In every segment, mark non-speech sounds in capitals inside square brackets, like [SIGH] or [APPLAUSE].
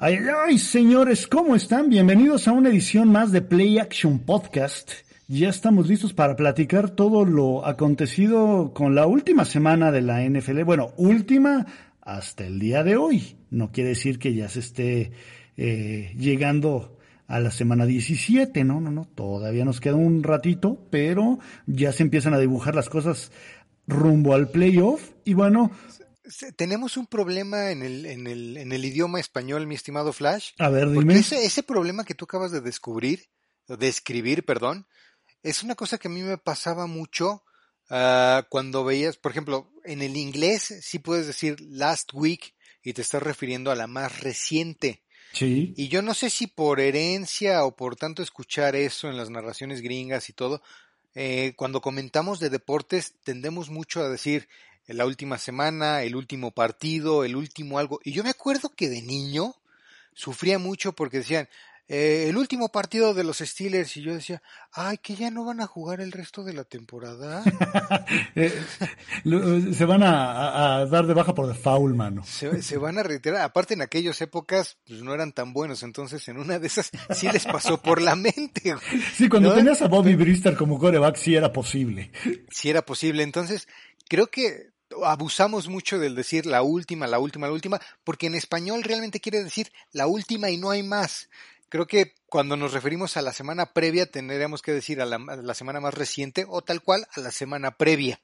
Ay, ay, señores, ¿cómo están? Bienvenidos a una edición más de Play Action Podcast. Ya estamos listos para platicar todo lo acontecido con la última semana de la NFL. Bueno, última hasta el día de hoy. No quiere decir que ya se esté eh, llegando a la semana 17, no, no, no, todavía nos queda un ratito, pero ya se empiezan a dibujar las cosas rumbo al playoff y bueno, tenemos un problema en el, en el, en el idioma español, mi estimado Flash. A ver, dime. Ese, ese problema que tú acabas de descubrir, de escribir, perdón, es una cosa que a mí me pasaba mucho uh, cuando veías, por ejemplo, en el inglés sí puedes decir last week y te estás refiriendo a la más reciente. Sí. Y yo no sé si por herencia o por tanto escuchar eso en las narraciones gringas y todo, eh, cuando comentamos de deportes tendemos mucho a decir la última semana, el último partido, el último algo. Y yo me acuerdo que de niño sufría mucho porque decían, eh, el último partido de los Steelers y yo decía, ay, que ya no van a jugar el resto de la temporada. [LAUGHS] Eh, se van a, dar de baja por default, mano. Se, se, van a retirar. Aparte, en aquellas épocas pues, no eran tan buenos, entonces en una de esas sí les pasó por la mente. Sí, cuando tenías a Bobby Brister como coreback sí era posible. Sí era posible. Entonces, creo que abusamos mucho del decir la última, la última, la última, porque en español realmente quiere decir la última y no hay más. Creo que cuando nos referimos a la semana previa tendríamos que decir a la, a la semana más reciente o tal cual a la semana previa.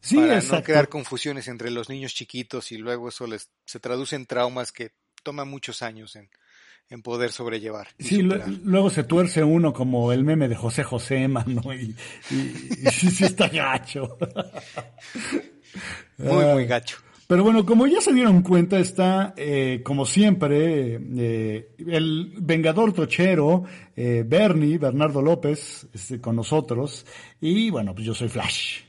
Sí, para exacto. no crear confusiones entre los niños chiquitos y luego eso les se traduce en traumas que toman muchos años en, en poder sobrellevar. Sí, luego se tuerce uno como el meme de José José, mano, y, y, y [LAUGHS] sí, sí está gacho. [LAUGHS] [LAUGHS] Muy, muy gacho. Pero bueno, como ya se dieron cuenta, está, eh, como siempre, eh, el Vengador Tochero, eh, Bernie, Bernardo López, este, con nosotros. Y bueno, pues yo soy Flash.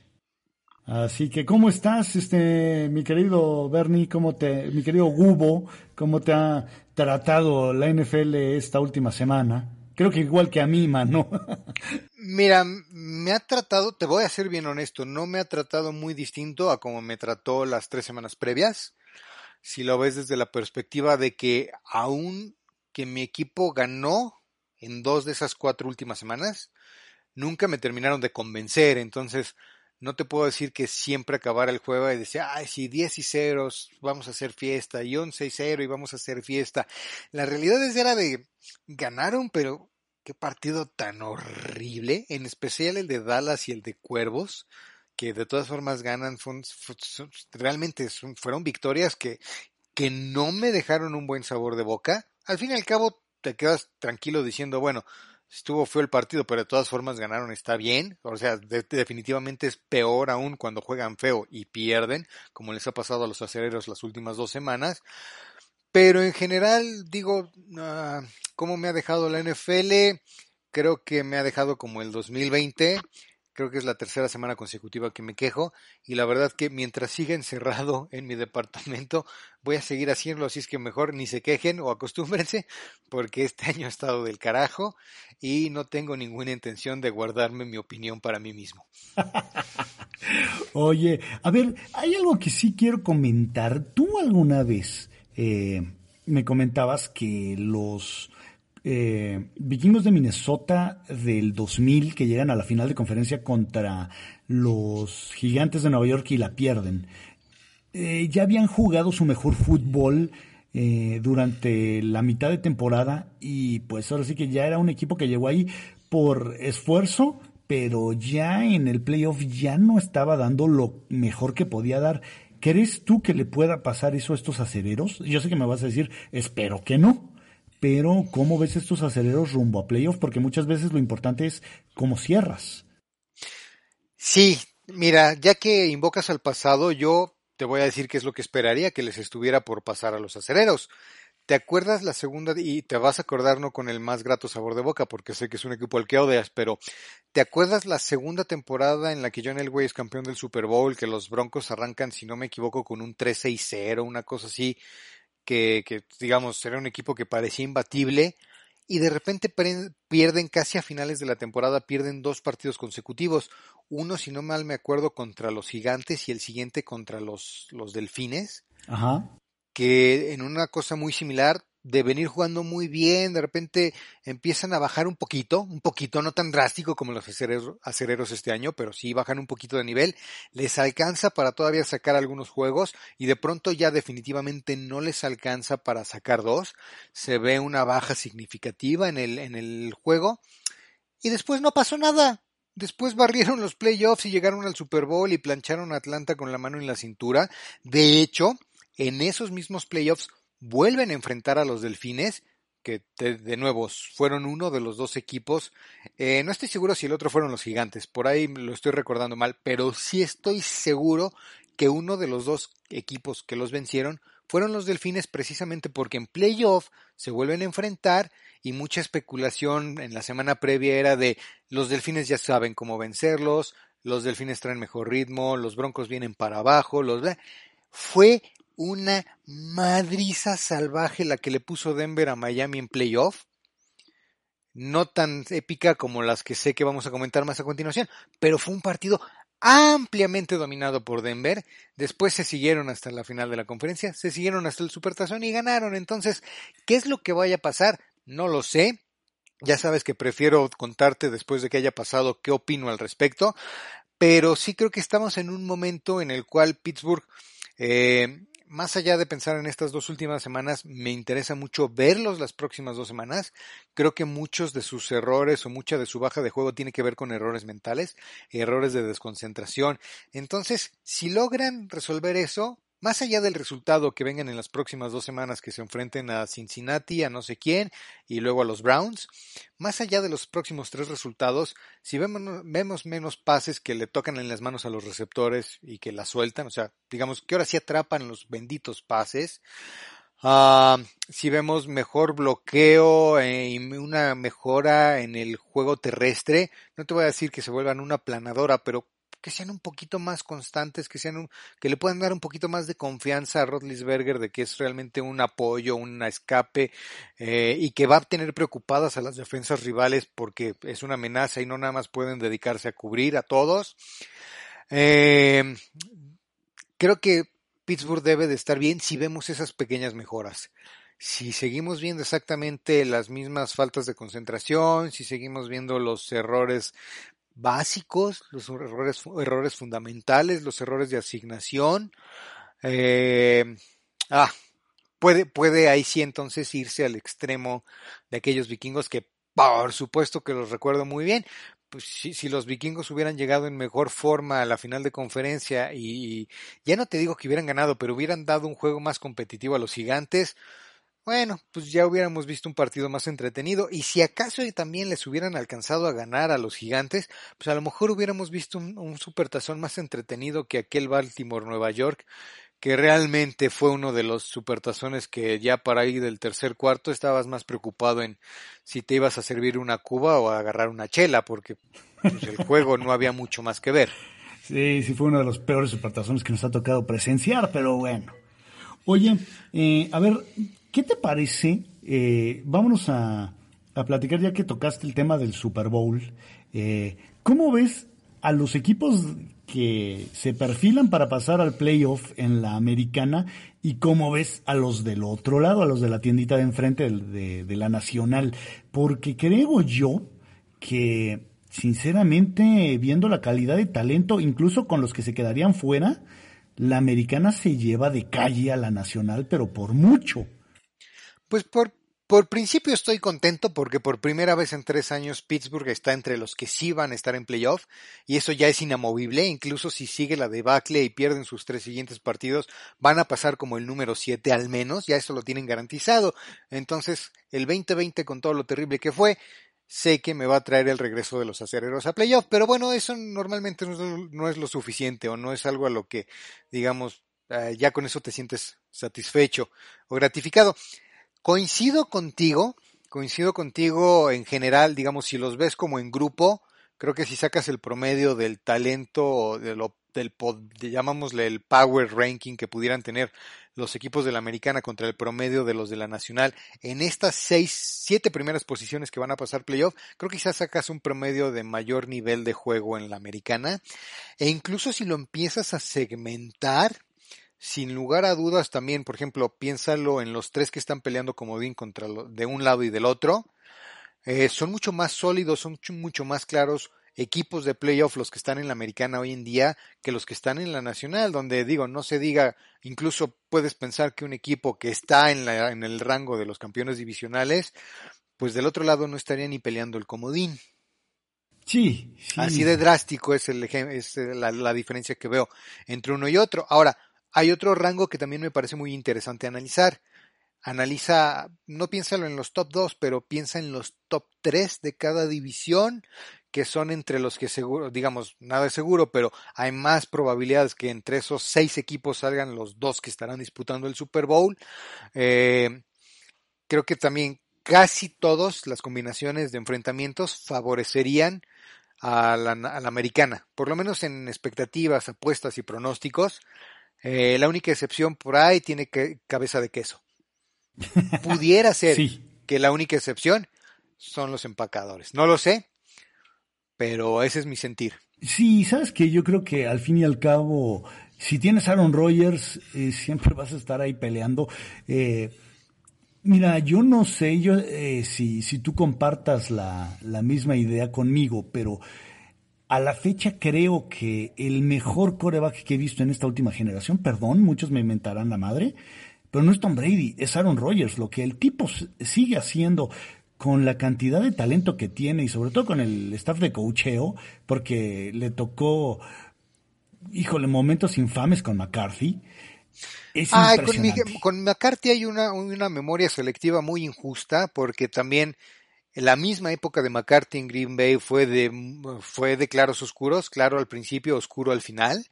Así que, ¿cómo estás, este, mi querido Bernie? ¿Cómo te, mi querido Gubo, cómo te ha tratado la NFL esta última semana? Creo que igual que a mí, mano. [LAUGHS] Mira, me ha tratado, te voy a ser bien honesto, no me ha tratado muy distinto a como me trató las tres semanas previas. Si lo ves desde la perspectiva de que aún que mi equipo ganó en dos de esas cuatro últimas semanas, nunca me terminaron de convencer. Entonces, no te puedo decir que siempre acabara el juego y decía, ay, si 10 y 0 vamos a hacer fiesta, y 11 y 0 y vamos a hacer fiesta. La realidad es de, ganaron, pero qué partido tan horrible, en especial el de Dallas y el de Cuervos, que de todas formas ganan, fue, realmente fueron victorias que, que no me dejaron un buen sabor de boca. Al fin y al cabo te quedas tranquilo diciendo, bueno, estuvo feo el partido, pero de todas formas ganaron, está bien. O sea, de, definitivamente es peor aún cuando juegan feo y pierden, como les ha pasado a los acereros las últimas dos semanas. Pero en general, digo, uh, ¿cómo me ha dejado la NFL? Creo que me ha dejado como el 2020. Creo que es la tercera semana consecutiva que me quejo y la verdad que mientras siga encerrado [LAUGHS] en mi departamento voy a seguir haciéndolo, así es que mejor ni se quejen o acostúmbrense porque este [LAUGHS] año ha estado del carajo y no tengo ninguna intención de guardarme mi opinión para mí mismo. [LAUGHS] Oye, a ver, hay algo que sí quiero comentar. ¿Tú alguna vez eh, me comentabas que los eh, vikingos de Minnesota del 2000 que llegan a la final de conferencia contra los gigantes de Nueva York y la pierden, eh, ya habían jugado su mejor fútbol eh, durante la mitad de temporada y pues ahora sí que ya era un equipo que llegó ahí por esfuerzo, pero ya en el playoff ya no estaba dando lo mejor que podía dar. ¿Crees tú que le pueda pasar eso a estos acereros? Yo sé que me vas a decir, espero que no. Pero, ¿cómo ves estos aceleros rumbo a playoff? Porque muchas veces lo importante es cómo cierras. Sí, mira, ya que invocas al pasado, yo te voy a decir qué es lo que esperaría que les estuviera por pasar a los acereros. ¿Te acuerdas la segunda? Y te vas a acordar no con el más grato sabor de boca, porque sé que es un equipo al que odias, pero ¿te acuerdas la segunda temporada en la que John Elway es campeón del Super Bowl, que los Broncos arrancan, si no me equivoco, con un 3-6-0, una cosa así, que, que digamos era un equipo que parecía imbatible, y de repente pierden casi a finales de la temporada, pierden dos partidos consecutivos, uno si no mal me acuerdo contra los gigantes y el siguiente contra los, los delfines. Ajá que en una cosa muy similar, de venir jugando muy bien, de repente empiezan a bajar un poquito, un poquito, no tan drástico como los acereros, este año, pero sí bajan un poquito de nivel, les alcanza para todavía sacar algunos juegos y de pronto ya definitivamente no les alcanza para sacar dos, se ve una baja significativa en el, en el juego y después no pasó nada, Después barrieron los playoffs y llegaron al Super Bowl y plancharon a Atlanta con la mano en la cintura. De hecho, en esos mismos playoffs vuelven a enfrentar a los Delfines, que de, nuevo fueron uno de los dos equipos. Eh, no estoy seguro si el otro fueron los Gigantes, por ahí lo estoy recordando mal, pero sí estoy seguro que uno de los dos equipos que los vencieron fueron los Delfines precisamente porque en playoff se vuelven a enfrentar y mucha especulación en la semana previa era de los Delfines ya saben cómo vencerlos, los Delfines traen mejor ritmo, los Broncos vienen para abajo, los fue una madriza salvaje la que le puso Denver a Miami en playoff. No tan épica como las que sé que vamos a comentar más a continuación, pero fue un partido ampliamente dominado por Denver. Después se siguieron hasta la final de la conferencia, se siguieron hasta el Supertazón y ganaron. Entonces, ¿qué es lo que vaya a pasar? No lo sé. Ya sabes que prefiero contarte después de que haya pasado qué opino al respecto, pero sí creo que estamos en un momento en el cual Pittsburgh eh, más allá de pensar en estas dos últimas semanas, me interesa mucho verlos las próximas dos semanas. Creo que muchos de sus errores o mucha de su baja de juego tiene que ver con errores mentales, errores de desconcentración. Entonces, si logran resolver eso, más allá del resultado que vengan en las próximas dos semanas que se enfrenten a Cincinnati, a no sé quién, y luego a los Browns, más allá de los próximos tres resultados, si vemos, menos pases que le tocan en las manos a los receptores y que la sueltan, o sea, digamos que ahora sí atrapan los benditos pases, ah, si vemos mejor bloqueo eh, y una mejora en el juego terrestre, no te voy a decir que se vuelvan una planadora, pero que sean un poquito más constantes, que sean un, que le puedan dar un poquito más de confianza a Rodlisberger de que es realmente un apoyo, un escape eh, y que va a tener preocupadas a las defensas rivales porque es una amenaza y no nada más pueden dedicarse a cubrir a todos. Eh, creo que Pittsburgh debe de estar bien si vemos esas pequeñas mejoras si seguimos viendo exactamente las mismas faltas de concentración, si seguimos viendo los errores básicos, los errores, errores fundamentales, los errores de asignación. Eh, ah, puede, puede ahí sí entonces irse al extremo de aquellos vikingos que por supuesto que los recuerdo muy bien. Pues si, los vikingos hubieran llegado en mejor forma a la final de conferencia y ya no te digo que hubieran ganado, pero hubieran dado un juego más competitivo a los gigantes, bueno, pues ya hubiéramos visto un partido más entretenido y si acaso también les hubieran alcanzado a ganar a los gigantes, pues a lo mejor hubiéramos visto un, supertazón más entretenido que aquel Baltimore-Nueva York, que realmente fue uno de los supertazones que ya para ir del tercer cuarto estabas más preocupado en si te ibas a servir una cuba o a agarrar una chela, porque pues, el juego no había mucho más que ver. Sí, sí fue uno de los peores supertazones que nos ha tocado presenciar, pero bueno. Oye, eh, a ver, ¿Qué te parece? Eh, vámonos a, platicar ya que tocaste el tema del Super Bowl. Eh, ¿Cómo ves a los equipos que se perfilan para pasar al playoff en la americana y cómo ves a los del otro lado, a los de la tiendita de enfrente de, de la nacional? Porque creo yo que, sinceramente, viendo la calidad de talento, incluso con los que se quedarían fuera, la americana se lleva de calle a la nacional, pero por mucho. Pues por, por principio estoy contento porque por primera vez en tres años Pittsburgh está entre los que sí van a estar en playoff y eso ya es inamovible. Incluso si sigue la debacle y pierden sus tres siguientes partidos, van a pasar como el número siete al menos, ya eso lo tienen garantizado. Entonces, el 2020 con todo lo terrible que fue, sé que me va a traer el regreso de los acereros a playoff, pero bueno, eso normalmente no es lo suficiente o no es algo a lo que, digamos, eh, ya con eso te sientes satisfecho o gratificado. Coincido contigo, coincido contigo en general, digamos, si los ves como en grupo, creo que si sacas el promedio del talento, de lo, del, llamámosle el power ranking que pudieran tener los equipos de la americana contra el promedio de los de la nacional, en estas seis, siete primeras posiciones que van a pasar playoff, creo que quizás sacas un promedio de mayor nivel de juego en la americana, e incluso si lo empiezas a segmentar, sin lugar a dudas también, por ejemplo, piénsalo en los tres que están peleando como bien contra lo, de un lado y del otro, eh, son mucho más sólidos, son mucho más claros equipos de playoff los que están en la americana hoy en día que los que están en la nacional, donde digo, no se diga, incluso puedes pensar que un equipo que está en, la, en el rango de los campeones divisionales, pues del otro lado no estaría ni peleando el comodín. Sí, Así de drástico es, el, es la, la diferencia que veo entre uno y otro. Ahora, hay otro rango que también me parece muy interesante analizar. Analiza, no piénsalo en los top 2, pero piensa en los top 3 de cada división, que son entre los que seguro, digamos, nada es seguro, pero hay más probabilidades que entre esos seis equipos salgan los dos que estarán disputando el Super Bowl. Eh, creo que también casi todas las combinaciones de enfrentamientos favorecerían a la, a la americana, por lo menos en expectativas, apuestas y pronósticos. Eh, la única excepción por ahí tiene que, cabeza de queso. [LAUGHS] Pudiera ser que la única excepción son los empacadores. No lo sé, pero ese es mi sentir. Sí, sabes que yo creo que al fin y al cabo, si tienes Aaron Rodgers, eh, siempre vas a estar ahí peleando. Eh, mira, yo no sé yo, si, si tú compartas la, la misma idea conmigo, pero a la fecha creo que el mejor coreback que he visto en esta última generación, perdón, muchos me inventarán la madre, pero no es Tom Brady, es Aaron Rodgers. Lo que el tipo sigue haciendo con la cantidad de talento que tiene y sobre todo con el staff de coacheo, porque le tocó, híjole, momentos infames con McCarthy. Es con, con, McCarthy hay una, una memoria selectiva muy injusta porque también en la misma época de McCarthy en Green Bay fue de, fue de claros oscuros, claro al principio, oscuro al final,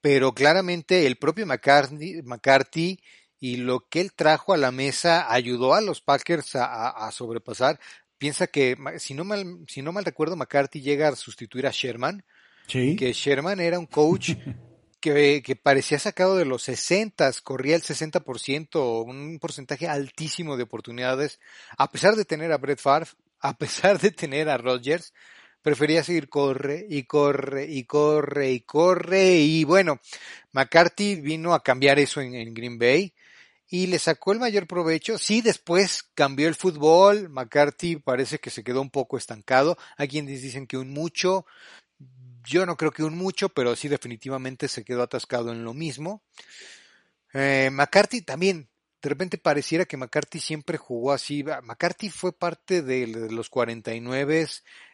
pero claramente el propio McCarthy, McCarthy y lo que él trajo a la mesa ayudó a los Packers a, sobrepasar. Piensa que, si no, mal, si no mal recuerdo, McCarthy llega a sustituir a Sherman, que Sherman era un coach [LAUGHS] que, parecía sacado de los 60, corría el 60%, un porcentaje altísimo de oportunidades, a pesar de tener a Brett Favre, a pesar de tener a Rodgers, prefería seguir corre y corre y corre y corre y bueno, McCarthy vino a cambiar eso en, Green Bay y le sacó el mayor provecho. Sí, después cambió el fútbol. McCarthy parece que se quedó un poco estancado. Hay quienes dicen que un mucho yo no creo que un mucho, pero sí definitivamente se quedó atascado en lo mismo. Eh, McCarthy también, de repente pareciera que McCarthy siempre jugó así. McCarthy fue parte de, los 49,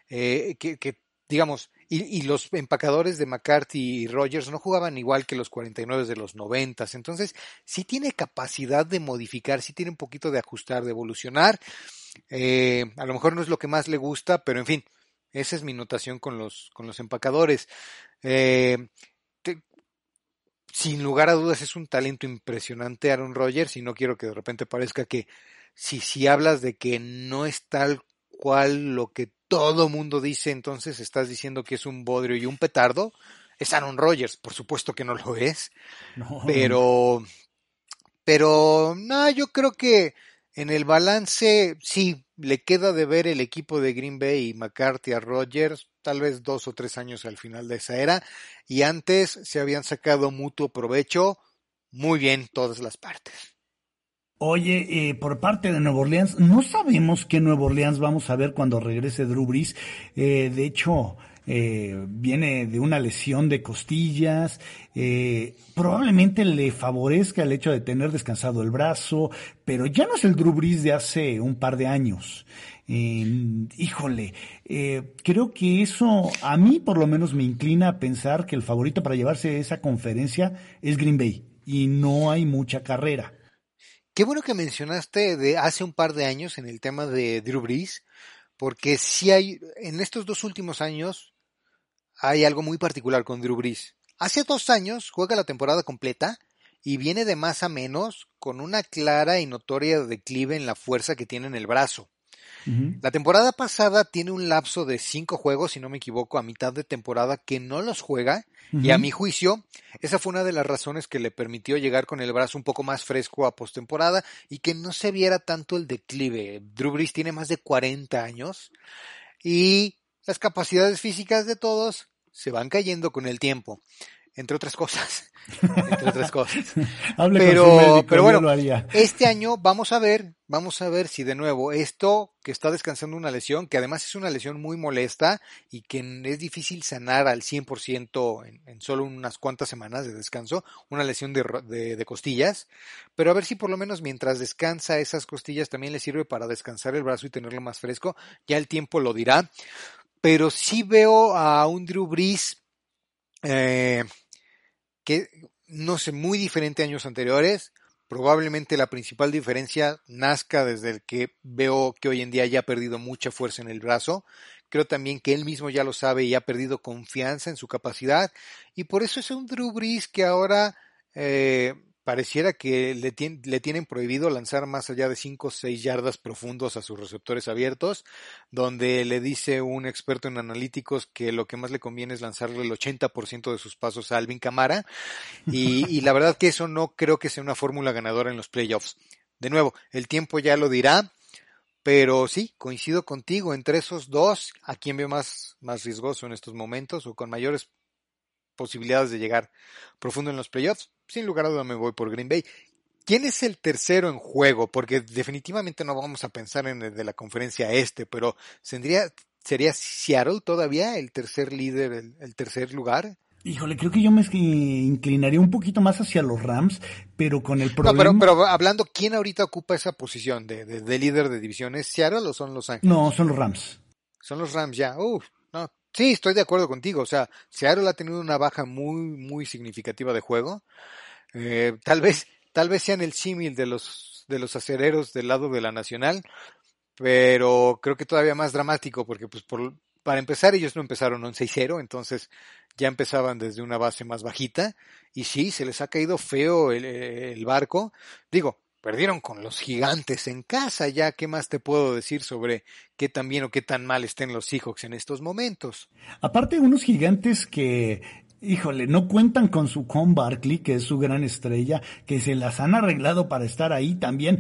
eh, que, que, digamos, y, y, los empacadores de McCarthy y Rogers no jugaban igual que los 49 de los 90. Entonces, sí tiene capacidad de modificar, sí tiene un poquito de ajustar, de evolucionar. Eh, a lo mejor no es lo que más le gusta, pero en fin, esa es mi notación con los, con los empacadores. Eh, sin lugar a dudas es un talento impresionante Aaron Rodgers y no quiero que de repente parezca que si, si hablas de que no es tal cual lo que todo mundo dice, entonces estás diciendo que es un bodrio y un petardo. Es Aaron Rodgers, por supuesto que no lo es. Pero, pero, no, yo creo que en el balance, sí, le queda de ver el equipo de Green Bay y McCarthy a Rodgers, tal vez dos o tres años al final de esa era, y antes se habían sacado mutuo provecho, muy bien todas las partes. Oye, eh, por parte de Nueva Orleans, no sabemos qué Nueva Orleans vamos a ver cuando regrese Drew Brees. Eh, de hecho, eh, viene de una lesión de costillas, eh, probablemente le favorezca el hecho de tener descansado el brazo, pero ya no es el Drew Brees de hace un par de años. híjole, eh, creo que eso a mí por lo menos me inclina a pensar que el favorito para llevarse esa conferencia es Green Bay y no hay mucha carrera. Qué bueno que mencionaste de hace un par de años en el tema de Drew Brees, porque si hay, en estos dos últimos años, hay algo muy particular con Drew Brees. Hace dos años juega la temporada completa y viene de más a menos con una clara y notoria declive en la fuerza que tiene en el brazo. La temporada pasada tiene un lapso de cinco juegos, si no me equivoco, a mitad de temporada que no los juega. Y a mi juicio, esa fue una de las razones que le permitió llegar con el brazo un poco más fresco a postemporada y que no se viera tanto el declive. Drew Brees tiene más de 40 años y las capacidades físicas de todos se van cayendo con el tiempo entre otras cosas. [LAUGHS] entre otras cosas. [LAUGHS] pero, pero bueno, [LAUGHS] este año vamos a ver, vamos a ver si de nuevo esto que está descansando una lesión, que además es una lesión muy molesta y que es difícil sanar al 100% en, en solo unas cuantas semanas de descanso, una lesión de, de, de costillas, pero a ver si por lo menos mientras descansa esas costillas también le sirve para descansar el brazo y tenerlo más fresco, ya el tiempo lo dirá, pero sí veo a un Drew Brees eh, que no sé, muy diferente a años anteriores. Probablemente la principal diferencia nazca desde el que veo que hoy en día ya ha perdido mucha fuerza en el brazo. Creo también que él mismo ya lo sabe y ha perdido confianza en su capacidad. Y por eso es un Drew Brees que ahora eh, pareciera que le, le, tienen prohibido lanzar más allá de 5 o 6 yardas profundos a sus receptores abiertos, donde le dice un experto en analíticos que lo que más le conviene es lanzarle el 80% de sus pasos a Alvin Camara, y, la verdad que eso no creo que sea una fórmula ganadora en los playoffs. De nuevo, el tiempo ya lo dirá, pero sí, coincido contigo, entre esos dos, ¿a quién veo más, más riesgoso en estos momentos o con mayores posibilidades de llegar profundo en los playoffs, sin lugar a duda me voy por Green Bay. ¿Quién es el tercero en juego? Porque definitivamente no vamos a pensar en el de la conferencia este, pero ¿sería, sería Seattle todavía el tercer líder, el, tercer lugar? Híjole, creo que yo me inclinaría un poquito más hacia los Rams, pero con el problema... No, pero, pero hablando, ¿quién ahorita ocupa esa posición de, de, líder de divisiones? ¿Seattle o son Los Ángeles? No, son los Rams. Son los Rams ya. Uf, Sí, estoy de acuerdo contigo. O sea, Seattle ha tenido una baja muy, muy significativa de juego. Eh, tal vez, tal vez sean el símil de los, de los acereros del lado de la nacional, pero creo que todavía más dramático porque, pues, por, para empezar, ellos no empezaron 11-0, entonces ya empezaban desde una base más bajita y sí, se les ha caído feo el, el barco. Digo, Perdieron con los gigantes en casa, ya qué más te puedo decir sobre qué tan bien o qué tan mal estén los Seahawks en estos momentos. Aparte unos gigantes que híjole, no cuentan con su Con Barkley, que es su gran estrella, que se las han arreglado para estar ahí también,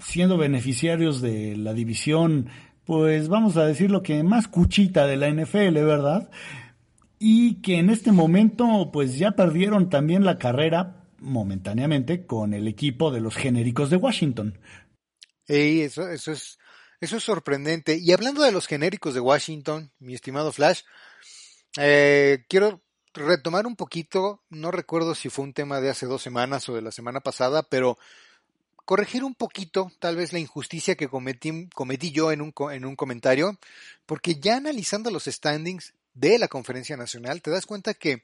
siendo beneficiarios de la división, pues vamos a decir lo que más cuchita de la NFL, ¿verdad? Y que en este momento, pues ya perdieron también la carrera momentáneamente con el equipo de los genéricos de Washington. eso, eso, es, eso es sorprendente. Y hablando de los genéricos de Washington, mi estimado Flash, eh, quiero retomar un poquito, no recuerdo si fue un tema de hace dos semanas o de la semana pasada, pero corregir un poquito tal vez la injusticia que cometí, cometí yo en un, en un comentario, porque ya analizando los standings de la conferencia nacional, te das cuenta que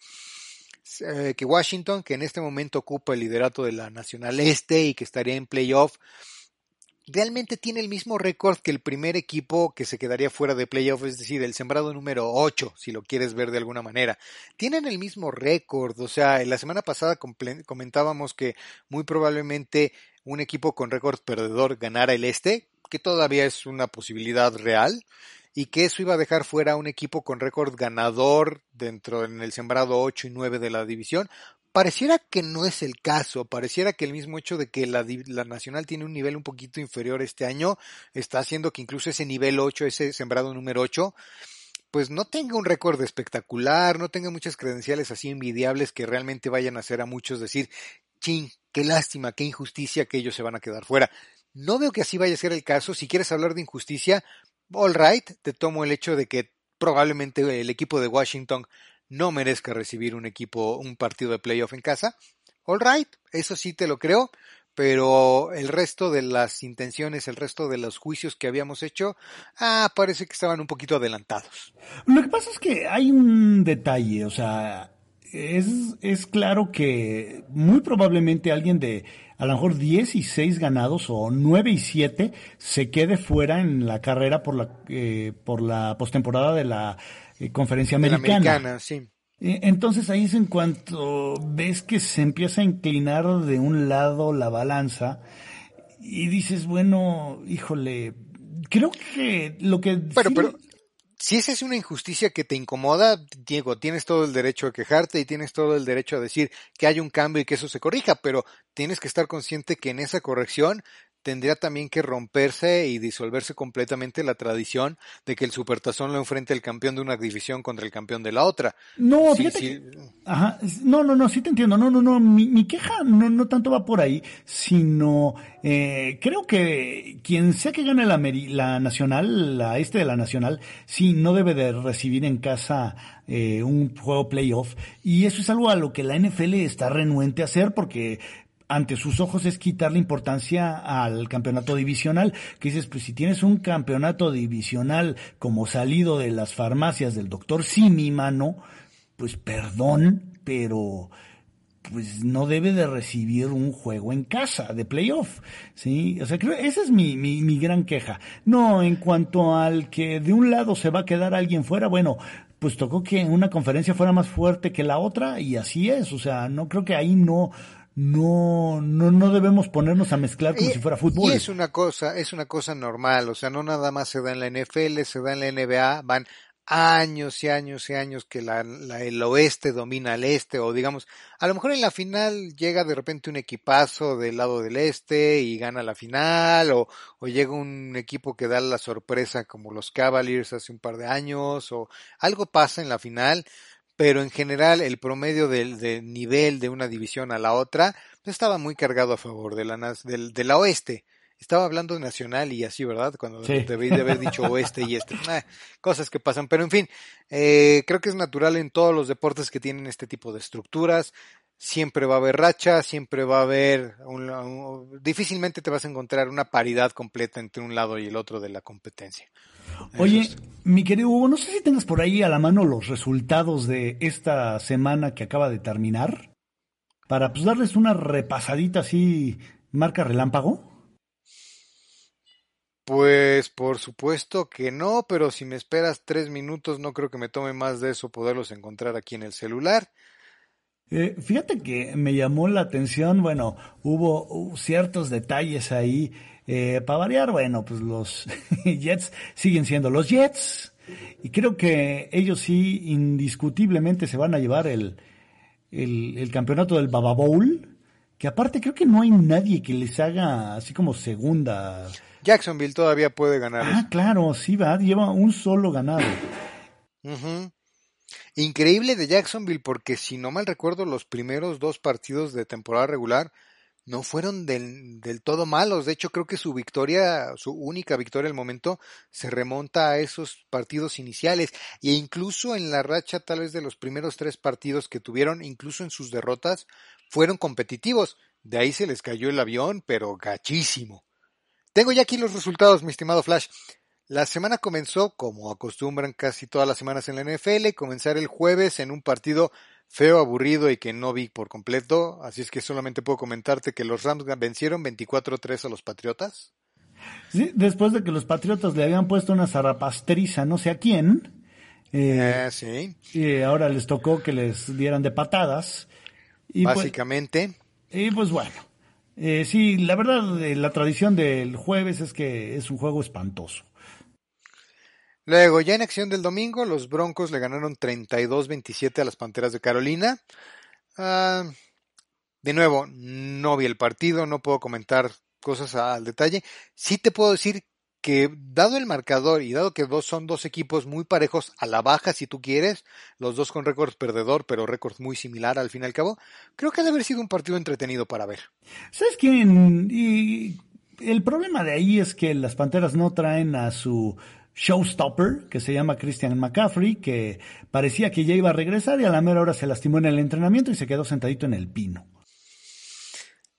eh, que Washington, que en este momento ocupa el liderato de la Nacional Este y que estaría en playoff, realmente tiene el mismo récord que el primer equipo que se quedaría fuera de playoff, es decir, el sembrado número 8, si lo quieres ver de alguna manera. Tienen el mismo récord, o sea, la semana pasada comentábamos que muy probablemente un equipo con récord perdedor ganara el este, que todavía es una posibilidad real y que eso iba a dejar fuera a un equipo con récord ganador dentro en el sembrado 8 y 9 de la división. Pareciera que no es el caso, pareciera que el mismo hecho de que la, la Nacional tiene un nivel un poquito inferior este año está haciendo que incluso ese nivel 8, ese sembrado número 8, pues no tenga un récord espectacular, no tenga muchas credenciales así envidiables que realmente vayan a hacer a muchos decir, ching, qué lástima, qué injusticia que ellos se van a quedar fuera. No veo que así vaya a ser el caso. Si quieres hablar de injusticia, all right, te tomo el hecho de que probablemente el equipo de Washington no merezca recibir un equipo, un partido de playoff en casa. All right, eso sí te lo creo, pero el resto de las intenciones, el resto de los juicios que habíamos hecho, ah, parece que estaban un poquito adelantados. Lo que pasa es que hay un detalle, o sea, es, es claro que muy probablemente alguien de a lo mejor 10 y 6 ganados o 9 y 7 se quede fuera en la carrera por la, eh, por la postemporada de la eh, conferencia americana. americana sí. Eh, entonces ahí es en cuanto ves que se empieza a inclinar de un lado la balanza y dices, bueno, híjole, creo que lo que... Pero, pero, si esa es una injusticia que te incomoda, Diego, tienes todo el derecho a quejarte y tienes todo el derecho a decir que hay un cambio y que eso se corrija, pero tienes que estar consciente que en esa corrección tendría también que romperse y disolverse completamente la tradición de que el supertazón lo enfrente el campeón de una división contra el campeón de la otra. No, fíjate ajá, no, no, no, sí te entiendo. No, no, no, mi, mi queja no, no tanto va por ahí, sino eh, creo que quien sea que gane la, la nacional, la este de la nacional, sí, no debe de recibir en casa eh, un juego playoff. Y eso es algo a lo que la NFL está renuente a hacer porque ante sus ojos es quitarle importancia al campeonato divisional, que dices, pues si tienes un campeonato divisional como salido de las farmacias del doctor Simi, mano, pues perdón, pero pues no debe de recibir un juego en casa de playoff, ¿sí? O sea, creo, esa es mi, mi, mi gran queja. No, en cuanto al que de un lado se va a quedar alguien fuera, bueno, pues tocó que una conferencia fuera más fuerte que la otra y así es, o sea, no creo que ahí no, no, no, no debemos ponernos a mezclar como si fuera fútbol. Y es una cosa, es una cosa normal, o sea, no nada más se da en la NFL, se da en la NBA, van años y años y años que la, el oeste domina al este, o digamos, a lo mejor en la final llega de repente un equipazo del lado del este y gana la final, o, o llega un equipo que da la sorpresa como los Cavaliers hace un par de años, o algo pasa en la final, pero en general el promedio del, nivel de una división a la otra pues, estaba muy cargado a favor de la, del, de la oeste. Estaba hablando de nacional y así, ¿verdad? Cuando debí de haber dicho oeste y este. Ah, cosas que pasan. Pero en fin, eh, creo que es natural en todos los deportes que tienen este tipo de estructuras. Siempre va a haber racha, siempre va a haber... difícilmente te vas a encontrar una paridad completa entre un lado y el otro de la competencia. Oye, mi querido Hugo, no sé si tengas por ahí a la mano los resultados de esta semana que acaba de terminar, para pues darles una repasadita así, marca relámpago. Pues por supuesto que no, pero si me esperas tres minutos no creo que me tome más de eso poderlos encontrar aquí en el celular. Eh, fíjate que me llamó la atención, bueno, hubo ciertos detalles ahí eh, para variar, bueno, pues los [LAUGHS] Jets siguen siendo los Jets. Y creo que ellos sí indiscutiblemente se van a llevar el, el, campeonato del Baba Bowl. Que aparte creo que no hay nadie que les haga así como segunda. Jacksonville todavía puede ganar. Ah, claro, sí va, lleva un solo ganado. Increíble de Jacksonville porque si no mal recuerdo los primeros dos partidos de temporada regular no fueron del, todo malos. De hecho, creo que su victoria, su única victoria al momento, se remonta a esos partidos iniciales. E incluso en la racha, tal vez de los primeros tres partidos que tuvieron, incluso en sus derrotas, fueron competitivos. De ahí se les cayó el avión, pero gachísimo. Tengo ya aquí los resultados, mi estimado Flash. La semana comenzó, como acostumbran casi todas las semanas en la NFL, comenzar el jueves en un partido feo, aburrido y que no vi por completo, así es que solamente puedo comentarte que los Rams vencieron 24-3 a los Patriotas. Sí, después de que los Patriotas le habían puesto una zarrapastriza no sé a quién. Eh, eh, sí. Y ahora les tocó que les dieran de patadas. Y pues, Básicamente. y pues bueno. Eh, sí, la verdad, la tradición del jueves es que es un juego espantoso. Luego, ya en acción del domingo, los Broncos le ganaron 32-27 a las Panteras de Carolina. Ah, de nuevo, no vi el partido, no puedo comentar cosas al detalle. Sí te puedo decir que dado el marcador y dado que dos son dos equipos muy parejos a la baja si tú quieres, los dos con récord perdedor, pero récord muy similar al fin y al cabo, creo que ha de haber sido un partido entretenido para ver. ¿Sabes quién? El problema de ahí es que las Panteras no traen a su showstopper, que se llama Christian McCaffrey, que parecía que ya iba a regresar y a la mera hora se lastimó en el entrenamiento y se quedó sentadito en el pino.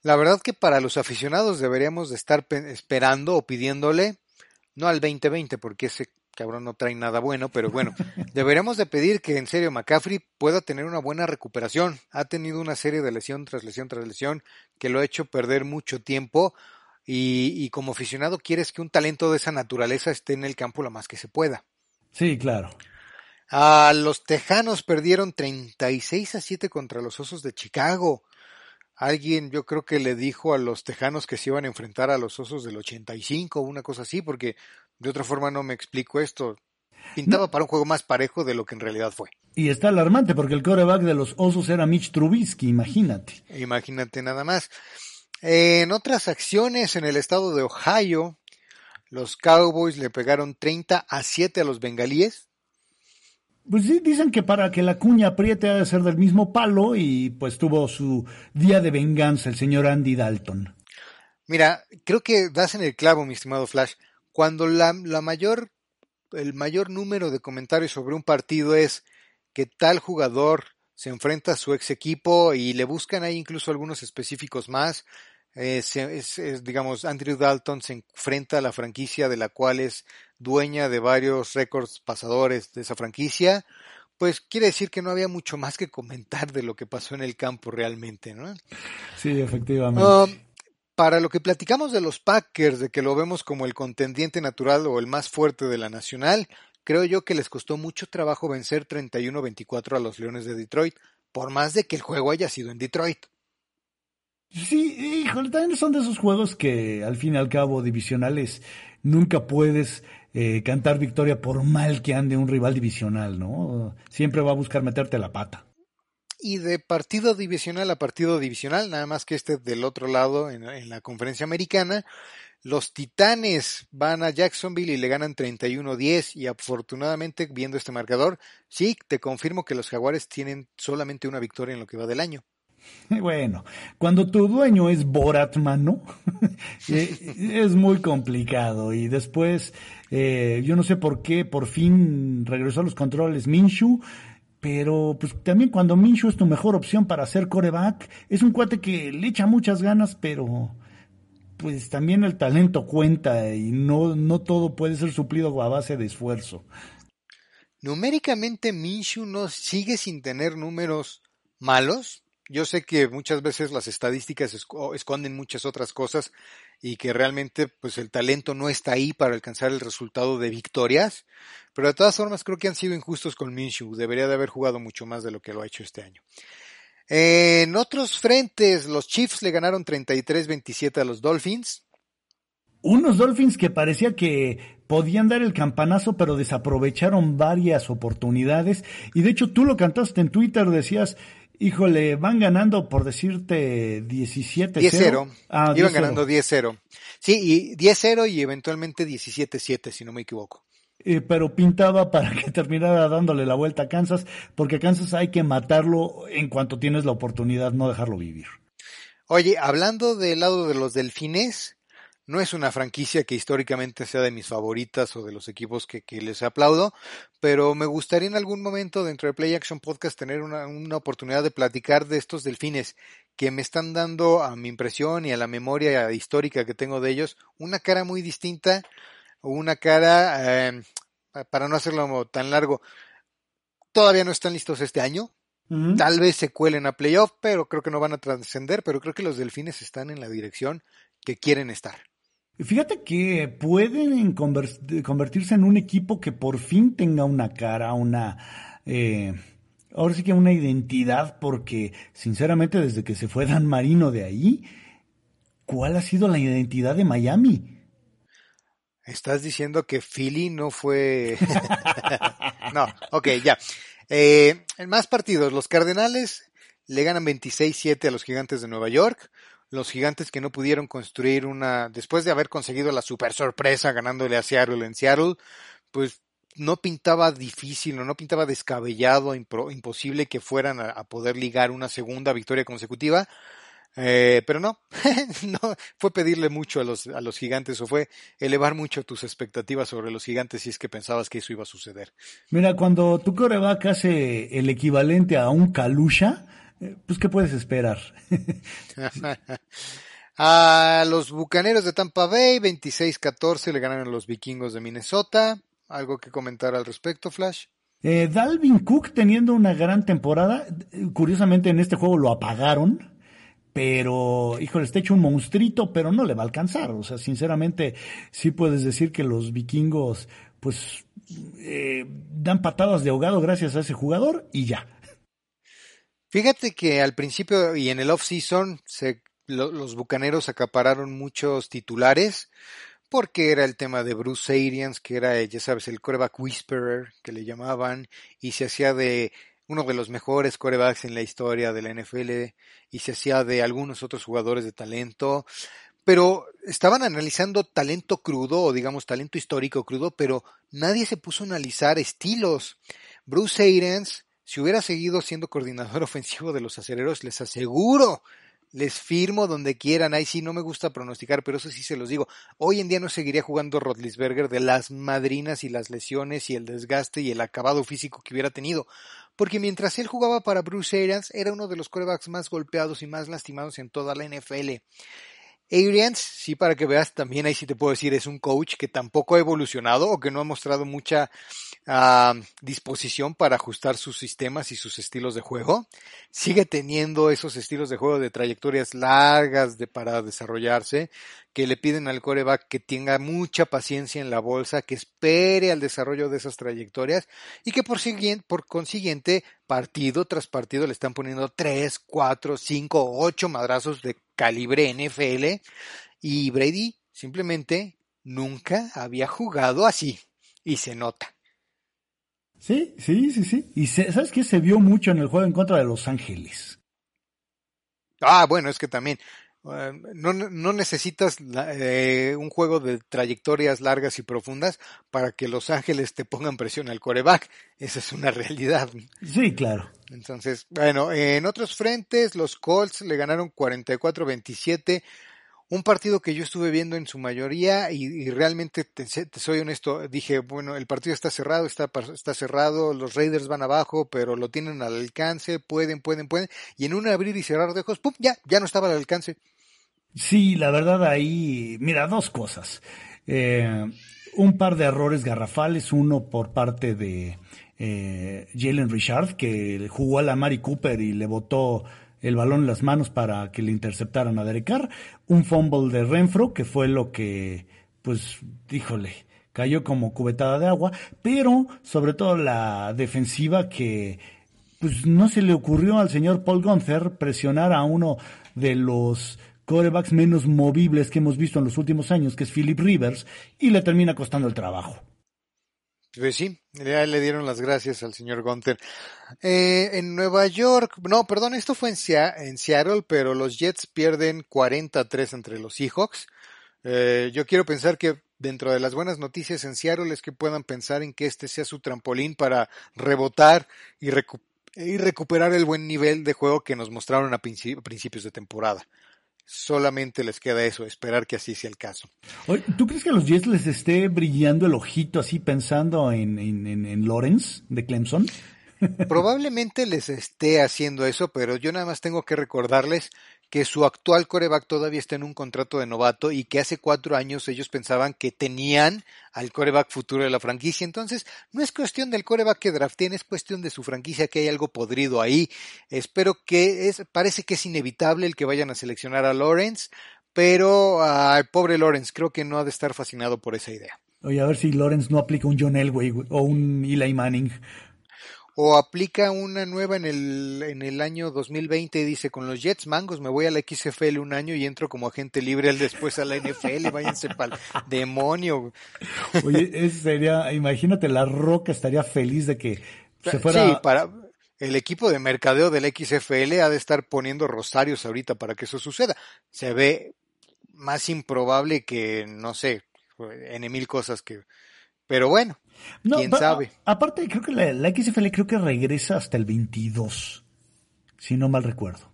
La verdad que para los aficionados deberíamos de estar esperando o pidiéndole, no al 2020, porque ese cabrón no trae nada bueno, pero bueno, [LAUGHS] deberíamos de pedir que en serio McCaffrey pueda tener una buena recuperación. Ha tenido una serie de lesión tras lesión tras lesión que lo ha hecho perder mucho tiempo y, como aficionado quieres que un talento de esa naturaleza esté en el campo lo más que se pueda. Sí, claro. Ah, los Tejanos perdieron 36 a 7 contra los Osos de Chicago. Alguien yo creo que le dijo a los Tejanos que se iban a enfrentar a los Osos del 85 o una cosa así, porque de otra forma no me explico esto. Pintaba para un juego más parejo de lo que en realidad fue. Y está alarmante porque el coreback de los Osos era Mitch Trubisky, imagínate. Imagínate nada más. En otras acciones en el estado de Ohio, los Cowboys le pegaron 30 a 7 a los bengalíes. Pues sí, dicen que para que la cuña apriete ha de ser del mismo palo y pues tuvo su día de venganza el señor Andy Dalton. Mira, creo que das en el clavo, mi estimado Flash. Cuando la, la mayor, el mayor número de comentarios sobre un partido es que tal jugador se enfrenta a su ex equipo y le buscan ahí incluso algunos específicos más. Es, es, es, digamos, Andrew Dalton se enfrenta a la franquicia de la cual es dueña de varios récords pasadores de esa franquicia, pues quiere decir que no había mucho más que comentar de lo que pasó en el campo realmente, ¿no? Sí, efectivamente. Um, para lo que platicamos de los Packers, de que lo vemos como el contendiente natural o el más fuerte de la nacional, creo yo que les costó mucho trabajo vencer 31-24 a los Leones de Detroit, por más de que el juego haya sido en Detroit. Sí, híjole, también son de esos juegos que al fin y al cabo divisionales nunca puedes eh, cantar victoria por mal que ande un rival divisional, ¿no? Siempre va a buscar meterte la pata. Y de partido divisional a partido divisional, nada más que este del otro lado en, en la conferencia americana, los Titanes van a Jacksonville y le ganan 31-10 y afortunadamente viendo este marcador, sí, te confirmo que los Jaguares tienen solamente una victoria en lo que va del año. [LAUGHS] Bueno, cuando tu dueño es Borat, mano, [LAUGHS] es muy complicado. Y después, eh, yo no sé por qué, por fin regresó a los controles Minshu. Pero pues también cuando Minshu es tu mejor opción para hacer coreback, es un cuate que le echa muchas ganas, pero pues también el talento cuenta y no, no todo puede ser suplido a base de esfuerzo. Numéricamente Minshu no sigue sin tener números malos, yo sé que muchas veces las estadísticas esconden muchas otras cosas y que realmente pues el talento no está ahí para alcanzar el resultado de victorias, pero de todas formas creo que han sido injustos con Minshew, debería de haber jugado mucho más de lo que lo ha hecho este año. En otros frentes, los Chiefs le ganaron 33-27 a los Dolphins. Unos Dolphins que parecía que podían dar el campanazo, pero desaprovecharon varias oportunidades. Y de hecho tú lo cantaste en Twitter, decías, Híjole, van ganando, por decirte, 17-0. 10-0. Ah, Iban ganando 10-0. Sí, y 10-0 y eventualmente 17-7, si no me equivoco. Eh, pero pintaba para que terminara dándole la vuelta a Kansas, porque Kansas hay que matarlo en cuanto tienes la oportunidad, no dejarlo vivir. Oye, hablando del lado de los delfines, no es una franquicia que históricamente sea de mis favoritas o de los equipos que, que, les aplaudo, pero me gustaría en algún momento dentro de Play Action Podcast tener una, una, oportunidad de platicar de estos delfines que me están dando a mi impresión y a la memoria histórica que tengo de ellos una cara muy distinta, una cara, eh, para no hacerlo tan largo, todavía no están listos este año, Uh -huh. Tal vez se cuelen a playoff, pero creo que no van a trascender, pero creo que los delfines están en la dirección que quieren estar. Fíjate que pueden convertirse en un equipo que por fin tenga una cara, una... Eh, ahora sí que una identidad, porque sinceramente desde que se fue Dan Marino de ahí, ¿cuál ha sido la identidad de Miami? Estás diciendo que Philly no fue... [LAUGHS] [LAUGHS] no, ok, ya. Eh, en más partidos, los Cardenales le ganan 26-7 a los Gigantes de Nueva York los gigantes que no pudieron construir una, después de haber conseguido la super sorpresa ganándole a Seattle en Seattle, pues no pintaba difícil o no pintaba descabellado, impro, imposible que fueran a, poder ligar una segunda victoria consecutiva. Eh, pero no, [LAUGHS] no, fue pedirle mucho a los, a los gigantes o fue elevar mucho tus expectativas sobre los gigantes si es que pensabas que eso iba a suceder. Mira, cuando tu coreback hace el equivalente a un Kalusha, pues ¿qué puedes esperar? [LAUGHS] a los Bucaneros de Tampa Bay, 26-14 le ganaron a los Vikingos de Minnesota. ¿Algo que comentar al respecto, Flash? Eh, Dalvin Cook teniendo una gran temporada, curiosamente en este juego lo apagaron, pero, híjole, está hecho un monstruito, pero no le va a alcanzar. O sea, sinceramente, sí puedes decir que los vikingos pues eh, dan patadas de ahogado gracias a ese jugador y ya. Fíjate que al principio y en el off-season los bucaneros acapararon muchos titulares porque era el tema de Bruce Arians, que era, ya sabes, el coreback whisperer que le llamaban, y se hacía de uno de los mejores corebacks en la historia de la NFL, y se hacía de algunos otros jugadores de talento, pero estaban analizando talento crudo, o digamos talento histórico crudo, pero nadie se puso a analizar estilos. Bruce Arians, si hubiera seguido siendo coordinador [LAUGHS] ofensivo de los acereros, les aseguro les firmo donde quieran. Ahí sí no me gusta pronosticar, pero eso sí se los digo. Hoy en día no seguiría jugando Rotlisberger de las madrinas y las lesiones y el desgaste y el acabado físico que hubiera tenido. Porque mientras él jugaba para Bruce Arians, era uno de los corebacks más golpeados y más lastimados en toda la NFL. Arians, sí, para que veas, también ahí sí te puedo decir, es un coach que tampoco ha evolucionado o que no ha mostrado mucha uh, disposición para ajustar sus sistemas y sus estilos de juego. Sigue teniendo esos estilos de juego de trayectorias largas de, para desarrollarse, que le piden al coreback que tenga mucha paciencia en la bolsa, que espere al desarrollo de esas trayectorias y que por, por consiguiente, partido tras partido le están poniendo 3, 4, 5, 8 madrazos de calibre NFL y Brady simplemente nunca había jugado así y se nota. Sí, sí, sí, sí. Y sabes que se vio mucho en el juego en contra de Los Ángeles. Ah, bueno, es que también no, no, necesitas eh, un juego de trayectorias largas y profundas para que Los Ángeles te pongan presión al coreback. Esa es una [LAUGHS] realidad. Sí, claro. Entonces, bueno, en otros frentes, los Colts le ganaron 44-27. Un partido que yo estuve viendo en su mayoría y, realmente, te, soy honesto, dije, bueno, el partido está cerrado, está, está cerrado, los Raiders van abajo, pero lo tienen al alcance, pueden, pueden, pueden. Y en un abrir y cerrar de ojos, ¡pum! Ya, ya no estaba al alcance. Sí, la verdad ahí, mira, dos cosas. Eh, un par de errores garrafales, uno por parte de eh, Jalen Richard, que jugó a la Mari Cooper y le botó el balón en las manos para que le interceptaran a Derek Carr. Un fumble de Renfro, que fue lo que, pues, híjole, cayó como cubetada de agua. Pero, sobre todo, la defensiva que, pues, no se le ocurrió al señor Paul Gunther presionar a uno de los corebacks menos movibles que hemos visto en los últimos años, que es Philip Rivers, y le termina costando el trabajo. Pues sí, ya le dieron las gracias al señor Gunter. Eh, en Nueva York, no, perdón, esto fue en, Seattle, pero los Jets pierden 40-3 entre los Seahawks. Eh, yo quiero pensar que dentro de las buenas noticias en Seattle es que puedan pensar en que este sea su trampolín para rebotar y, y recuperar el buen nivel de juego que nos mostraron a principios de temporada. Solamente les queda eso, esperar que así sea el caso. ¿Tú crees que a los Jets les esté brillando el ojito así pensando en, en, en Lawrence de Clemson? [LAUGHS] Probablemente les esté haciendo eso, pero yo nada más tengo que recordarles que su actual coreback todavía está en un contrato de novato y que hace cuatro años ellos pensaban que tenían al coreback futuro de la franquicia. Entonces, no es cuestión del coreback que drafteen, es cuestión de su franquicia que hay algo podrido ahí. Espero que es, parece que es inevitable el que vayan a seleccionar a Lawrence, pero al pobre Lawrence creo que no ha de estar fascinado por esa idea. Oye, a ver si Lawrence no aplica un John Elway o un Eli Manning o aplica una nueva en el, en el año 2020 y dice, con los Jets Mangos me voy a la XFL un año y entro como agente libre al después a la NFL, váyanse para demonio. Oye, eso sería, imagínate, la Roca estaría feliz de que se fuera... Sí, para, el equipo de mercadeo del XFL ha de estar poniendo rosarios ahorita para que eso suceda. Se ve más improbable que, no sé, en mil cosas que... Pero bueno, ¿Quién sabe? aparte, creo que la, XFL creo que regresa hasta el 22, si no mal recuerdo.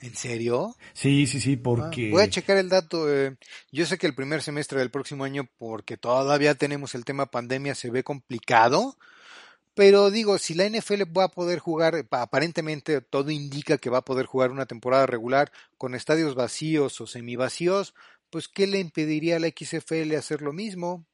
¿En serio? Sí, sí, sí, porque... Ah, voy a checar el dato. Eh, yo sé que el primer semestre del próximo año, porque todavía tenemos el tema pandemia, se ve complicado. Pero digo, si la NFL va a poder jugar, aparentemente todo indica que va a poder jugar una temporada regular con estadios vacíos o semivacíos, pues ¿qué le impediría a la XFL hacer lo mismo?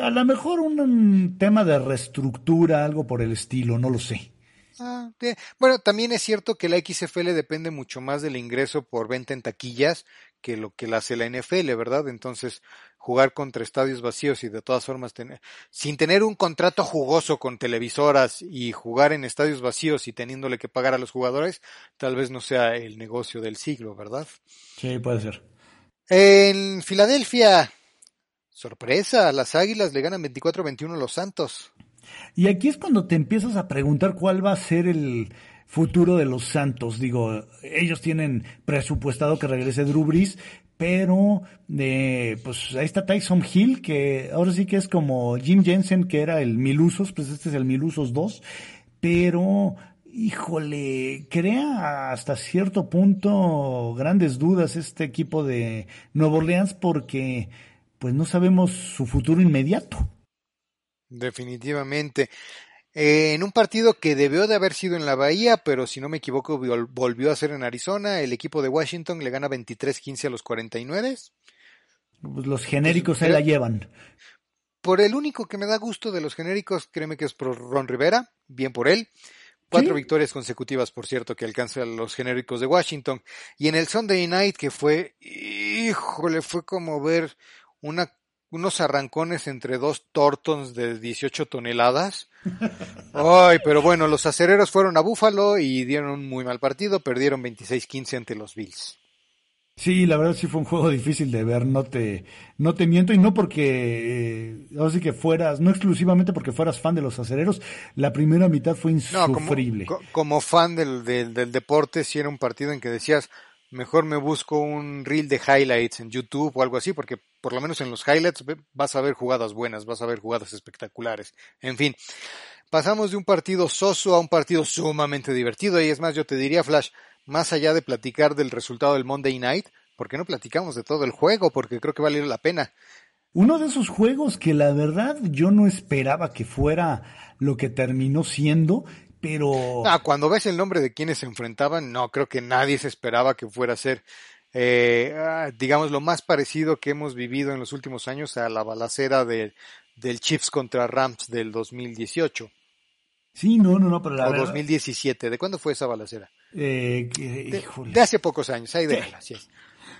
A lo mejor un, tema de reestructura, algo por el estilo, no lo sé. Ah, bueno, también es cierto que la XFL depende mucho más del ingreso por venta en taquillas que lo que la hace la NFL, ¿verdad? Entonces, jugar contra estadios vacíos y de todas formas tener, sin tener un contrato jugoso con televisoras y jugar en estadios vacíos y teniéndole que pagar a los jugadores, tal vez no sea el negocio del siglo, ¿verdad? Sí, puede ser. En Filadelfia, sorpresa, las Águilas le ganan 24-21 a los Santos. Y aquí es cuando te empiezas a preguntar cuál va a ser el futuro de los Santos. Digo, ellos tienen presupuestado que regrese Drew Brees, pero eh, pues ahí está Tyson Hill, que ahora sí que es como Jim Jensen, que era el Milusos, pues este es el Milusos 2, pero híjole, crea hasta cierto punto grandes dudas este equipo de Nueva Orleans porque pues no sabemos su futuro inmediato. Definitivamente. Eh, en un partido que debió de haber sido en la Bahía, pero si no me equivoco volvió a ser en Arizona, el equipo de Washington le gana 23-15 a los 49. Pues los genéricos se la llevan. Por el único que me da gusto de los genéricos, créeme que es por Ron Rivera, bien por él. Cuatro victorias consecutivas, por cierto, que alcanzan los genéricos de Washington. Y en el Sunday Night, que fue, híjole, fue como ver una unos arrancones entre dos Tortons de 18 toneladas. Ay, pero bueno, los acereros fueron a Búfalo y dieron un muy mal partido, perdieron 26-15 ante los Bills. Sí, la verdad sí fue un juego difícil de ver, no te, no te miento, y no porque, eh, que fueras, no exclusivamente porque fueras fan de los acereros, la primera mitad fue insufrible. como, fan del, del, del deporte, sí era un partido en que decías, mejor me busco un reel de highlights en YouTube o algo así, porque por lo menos en los highlights vas a ver jugadas buenas, vas a ver jugadas espectaculares. En fin, pasamos de un partido soso a un partido sumamente divertido. Y es más, yo te diría, Flash, más allá de platicar del resultado del Monday Night, ¿por qué no platicamos de todo el juego? Porque creo que vale la pena. Uno de esos juegos que la verdad yo no esperaba que fuera lo que terminó siendo pero... Ah, cuando ves el nombre de quienes se enfrentaban, no, creo que nadie se esperaba que fuera a ser, eh, ah, digamos, lo más parecido que hemos vivido en los últimos años a la balacera de, del Chiefs contra Rams del 2018. Sí, no, no, no, pero la o 2017, ¿de cuándo fue esa balacera? Eh, de, hace pocos años, ahí de sí.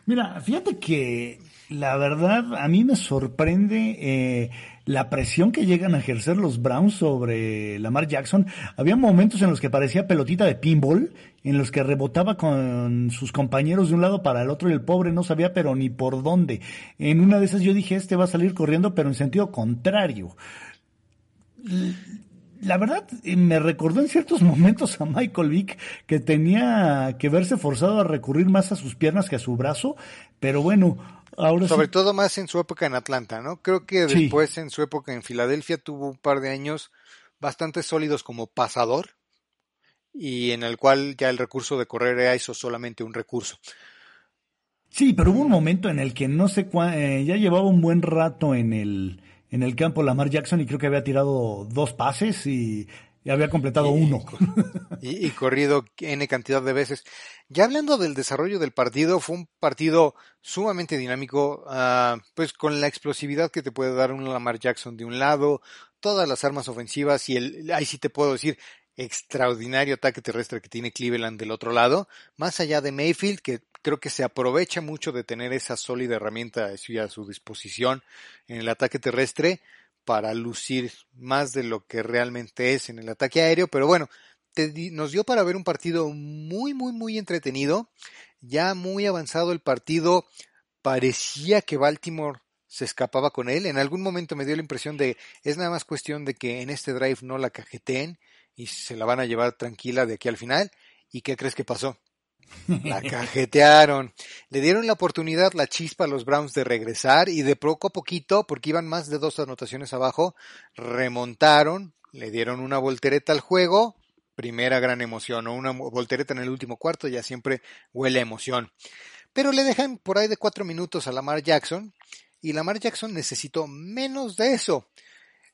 Mira, fíjate que la verdad a mí me sorprende eh, la presión que llegan a ejercer los Browns sobre Lamar Jackson. Había momentos en los que parecía pelotita de pinball, en los que rebotaba con sus compañeros de un lado para el otro y el pobre no sabía pero ni por dónde. En una de esas yo dije, este va a salir corriendo pero en sentido contrario. La verdad, me recordó en ciertos [LAUGHS] momentos a Michael Vick que tenía que verse forzado a recurrir más a sus piernas que a su brazo, pero bueno, sobre todo más en su época en Atlanta, ¿no? Creo que después en su época en Filadelfia tuvo un par de años bastante sólidos como pasador y en el cual ya el recurso de correr era eso solamente un recurso. Sí, pero hubo un momento en el que no sé cuándo, eh, ya llevaba un buen rato en el, en el campo Lamar Jackson y creo que había tirado dos pases y y había completado uno. [LAUGHS] Y, corrido N cantidad de veces. Ya hablando del desarrollo del partido, fue un partido sumamente dinámico, uh, pues con la explosividad que te puede dar un Lamar Jackson de un lado, todas las armas ofensivas y el, ahí sí te puedo decir, extraordinario ataque terrestre que tiene Cleveland del otro lado, más allá de Mayfield, que creo que se aprovecha mucho de tener esa sólida herramienta a su disposición en el ataque terrestre para lucir más de lo que realmente es en el ataque aéreo, pero bueno, nos dio para ver un partido muy, muy, muy entretenido, ya muy avanzado el partido, parecía que Baltimore se escapaba con él, en algún momento me dio la impresión de, es nada más cuestión de que en este drive no la cajeteen y se la van a llevar tranquila de aquí al final, ¿y qué crees que pasó? La cajetearon. Le dieron la oportunidad, la chispa a los Browns de regresar y de poco a poquito, porque iban más de dos anotaciones abajo, remontaron, le dieron una voltereta al juego. Primera gran emoción, o una voltereta en el último cuarto, ya siempre huele emoción. Pero le dejan por ahí de cuatro minutos a Lamar Jackson y Lamar Jackson necesitó menos de eso.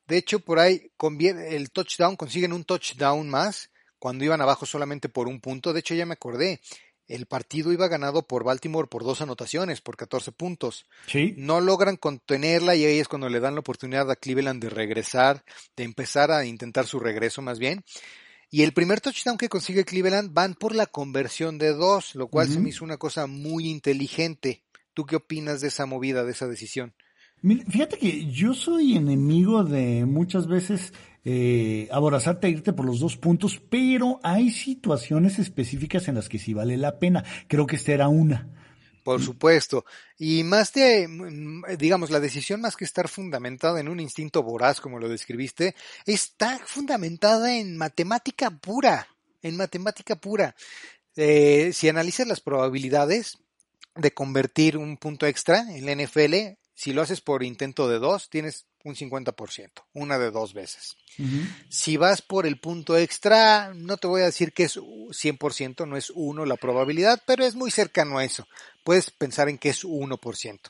De hecho, por ahí el touchdown, consiguen un touchdown más cuando iban abajo solamente por un punto. De hecho, ya me acordé, el partido iba ganado por Baltimore por dos anotaciones, por 14 puntos. ¿Sí? No logran contenerla y ahí es cuando le dan la oportunidad a Cleveland de regresar, de empezar a intentar su regreso más bien. Y el primer touchdown que consigue Cleveland van por la conversión de dos, lo cual se me hizo una cosa muy inteligente. ¿Tú qué opinas de esa movida, de esa decisión? Fíjate que yo soy enemigo de muchas veces eh, aborazarte a irte por los dos puntos, pero hay situaciones específicas en las que sí vale la pena. Creo que esta era una. Por supuesto. Y más de, mm, digamos, la decisión más que estar fundamentada en un instinto voraz, como lo describiste, está fundamentada en matemática pura, en matemática pura. Eh, si analizas las probabilidades de convertir un punto extra en la NFL, si lo haces por intento de dos, tienes un 50%, una de dos veces. Si vas por el punto extra, no te voy a decir que es 100%, no es uno la probabilidad, pero es muy cercano a eso. Puedes pensar en que es 1%.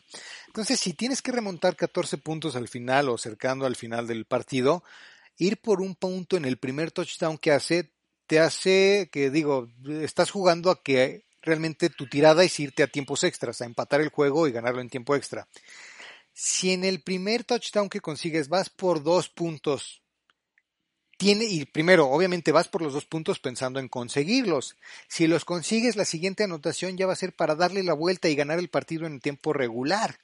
Entonces, si tienes que remontar 14 puntos al final o cercando al final del partido, ir por un punto en el primer touchdown que hace, te hace que, digo, estás jugando a que realmente tu tirada es irte a tiempos extras, a empatar el juego y ganarlo en tiempo extra. Si en el primer touchdown que consigues vas por dos puntos, tiene, y primero, obviamente vas por los dos puntos pensando en conseguirlos. Si los consigues, la siguiente anotación ya va a ser para darle la vuelta y ganar el partido en tiempo regular.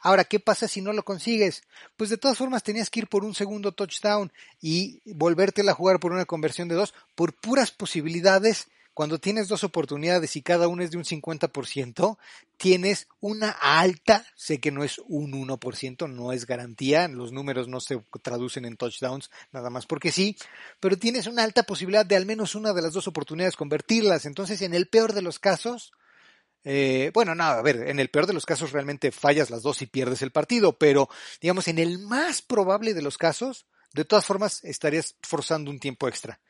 Ahora, ¿qué pasa si no lo consigues? Pues de todas formas tenías que ir por un segundo touchdown y volvértela a jugar por una conversión de dos, por puras posibilidades cuando tienes dos oportunidades y cada una es de un 50%, tienes una alta, sé que no es un 1%, no es garantía, los números no se traducen en touchdowns, nada más porque sí, pero tienes una alta posibilidad de al menos una de las dos oportunidades convertirlas. Entonces, en el peor de los casos, eh, bueno, nada, a ver, en el peor de los casos realmente fallas las dos y pierdes el partido, pero digamos, en el más probable de los casos, de todas formas estarías forzando un tiempo extra.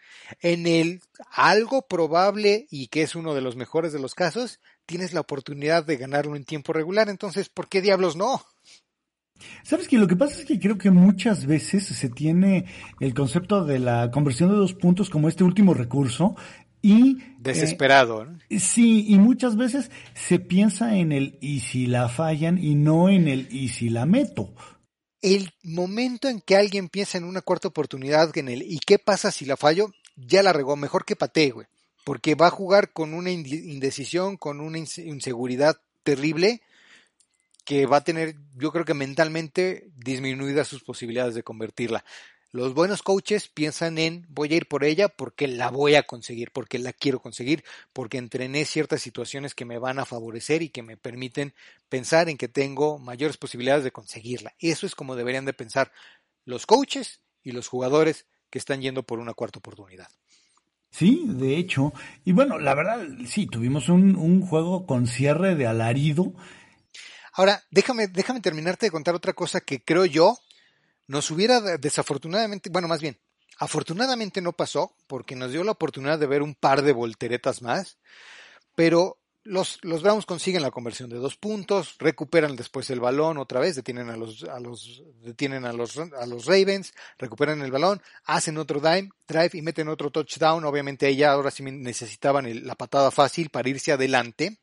En el algo probable y que es uno de los mejores de los casos, tienes la oportunidad de ganarlo en tiempo regular, entonces, ¿por qué diablos no? Sabes que lo que pasa es que creo que muchas veces se tiene el concepto de la conversión de dos puntos como este último recurso y desesperado. Eh, sí, y muchas veces se piensa en el y si la fallan y no en el y si la meto el momento en que alguien piensa en una cuarta oportunidad en el ¿y qué pasa si la fallo? Ya la regó, mejor que patee, güey. Porque va a jugar con una indecisión, con una inseguridad terrible que va a tener, yo creo que mentalmente, disminuidas sus posibilidades de convertirla. Los buenos coaches piensan en voy a ir por ella porque la voy a conseguir, porque la quiero conseguir, porque entrené ciertas situaciones que me van a favorecer y que me permiten pensar en que tengo mayores posibilidades de conseguirla. Eso es como deberían de pensar los coaches y los jugadores que están yendo por una cuarta oportunidad. Sí, de hecho. Y bueno, la verdad, sí, tuvimos un, un juego con cierre de alarido. Ahora, déjame, déjame terminarte de contar otra cosa que creo yo nos hubiera desafortunadamente, bueno, más bien, afortunadamente no pasó, porque nos dio la oportunidad de ver un par de volteretas más, pero los, los Browns consiguen la conversión de dos puntos, recuperan después el balón otra vez, detienen a los, a los, detienen a los, a los Ravens, recuperan el balón, hacen otro drive, drive y meten otro touchdown. Obviamente ella ahora sí necesitaban la patada fácil para irse adelante.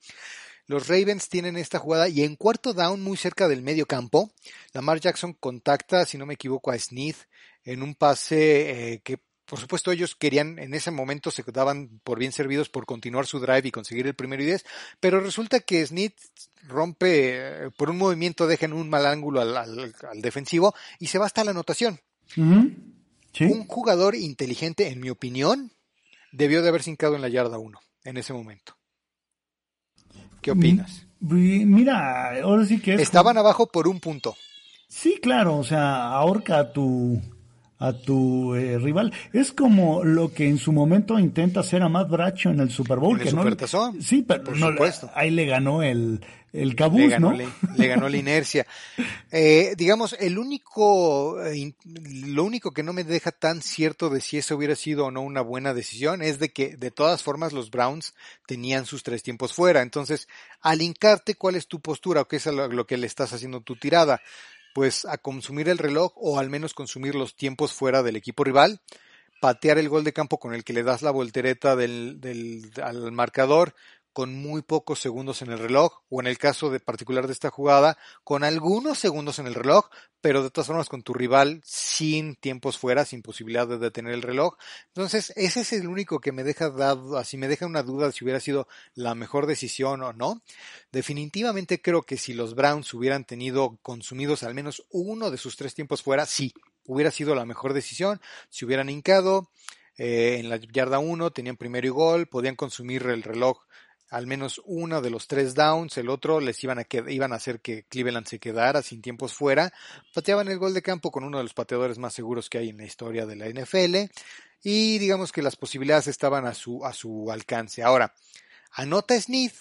Los Ravens tienen esta jugada y en cuarto down, muy cerca del medio campo, Lamar Jackson contacta, si no me equivoco, a Smith en un pase eh, que por supuesto ellos querían, en ese momento se daban por bien servidos por continuar su drive y conseguir el primero y diez, pero resulta que Smith rompe, eh, por un movimiento deja en un mal ángulo al, defensivo y se va hasta la anotación. Un jugador inteligente, en mi opinión, debió de haber hincado en la yarda 1 en ese momento. ¿Qué opinas? Mira, ahora sí que Estaban abajo por un punto. Sí, claro, o sea, ahorca tu a tu eh, rival. Es como lo que en su momento intenta hacer a Matt Bracho en el Super Bowl. que no, sí, pero por supuesto. ahí le ganó el, el cabuz, ¿no? Le, ganó la inercia. [LAUGHS] Eh, digamos, el único, eh, lo único que no me deja tan cierto de si eso hubiera sido o no una buena decisión es de que de todas formas los Browns tenían sus tres tiempos fuera. Entonces, al hincarte, ¿cuál es tu postura o qué es lo que le estás haciendo tu tirada? Pues a consumir el reloj o al menos consumir los tiempos fuera del equipo rival patear el gol de campo con el que le das la voltereta del, del, al marcador, con muy pocos segundos en el reloj, o en el caso de particular de esta jugada, con algunos segundos en el reloj, pero de todas formas con tu rival sin tiempos fuera, sin posibilidad de detener el reloj. Entonces, ese es el único que me deja dado, así me deja una duda de si hubiera sido la mejor decisión o no. Definitivamente creo que si los Browns hubieran tenido consumidos al menos uno de sus tres tiempos fuera, sí, hubiera sido la mejor decisión. Si hubieran hincado, eh, en la yarda 1 tenían primero y gol, podían consumir el reloj al menos uno de los tres downs, el otro les iban a, iban a hacer que Cleveland se quedara sin tiempos fuera, pateaban el gol de campo con uno de los pateadores más seguros que hay en la historia de la NFL y digamos que las posibilidades estaban a su, a su alcance. Ahora, anota Smith,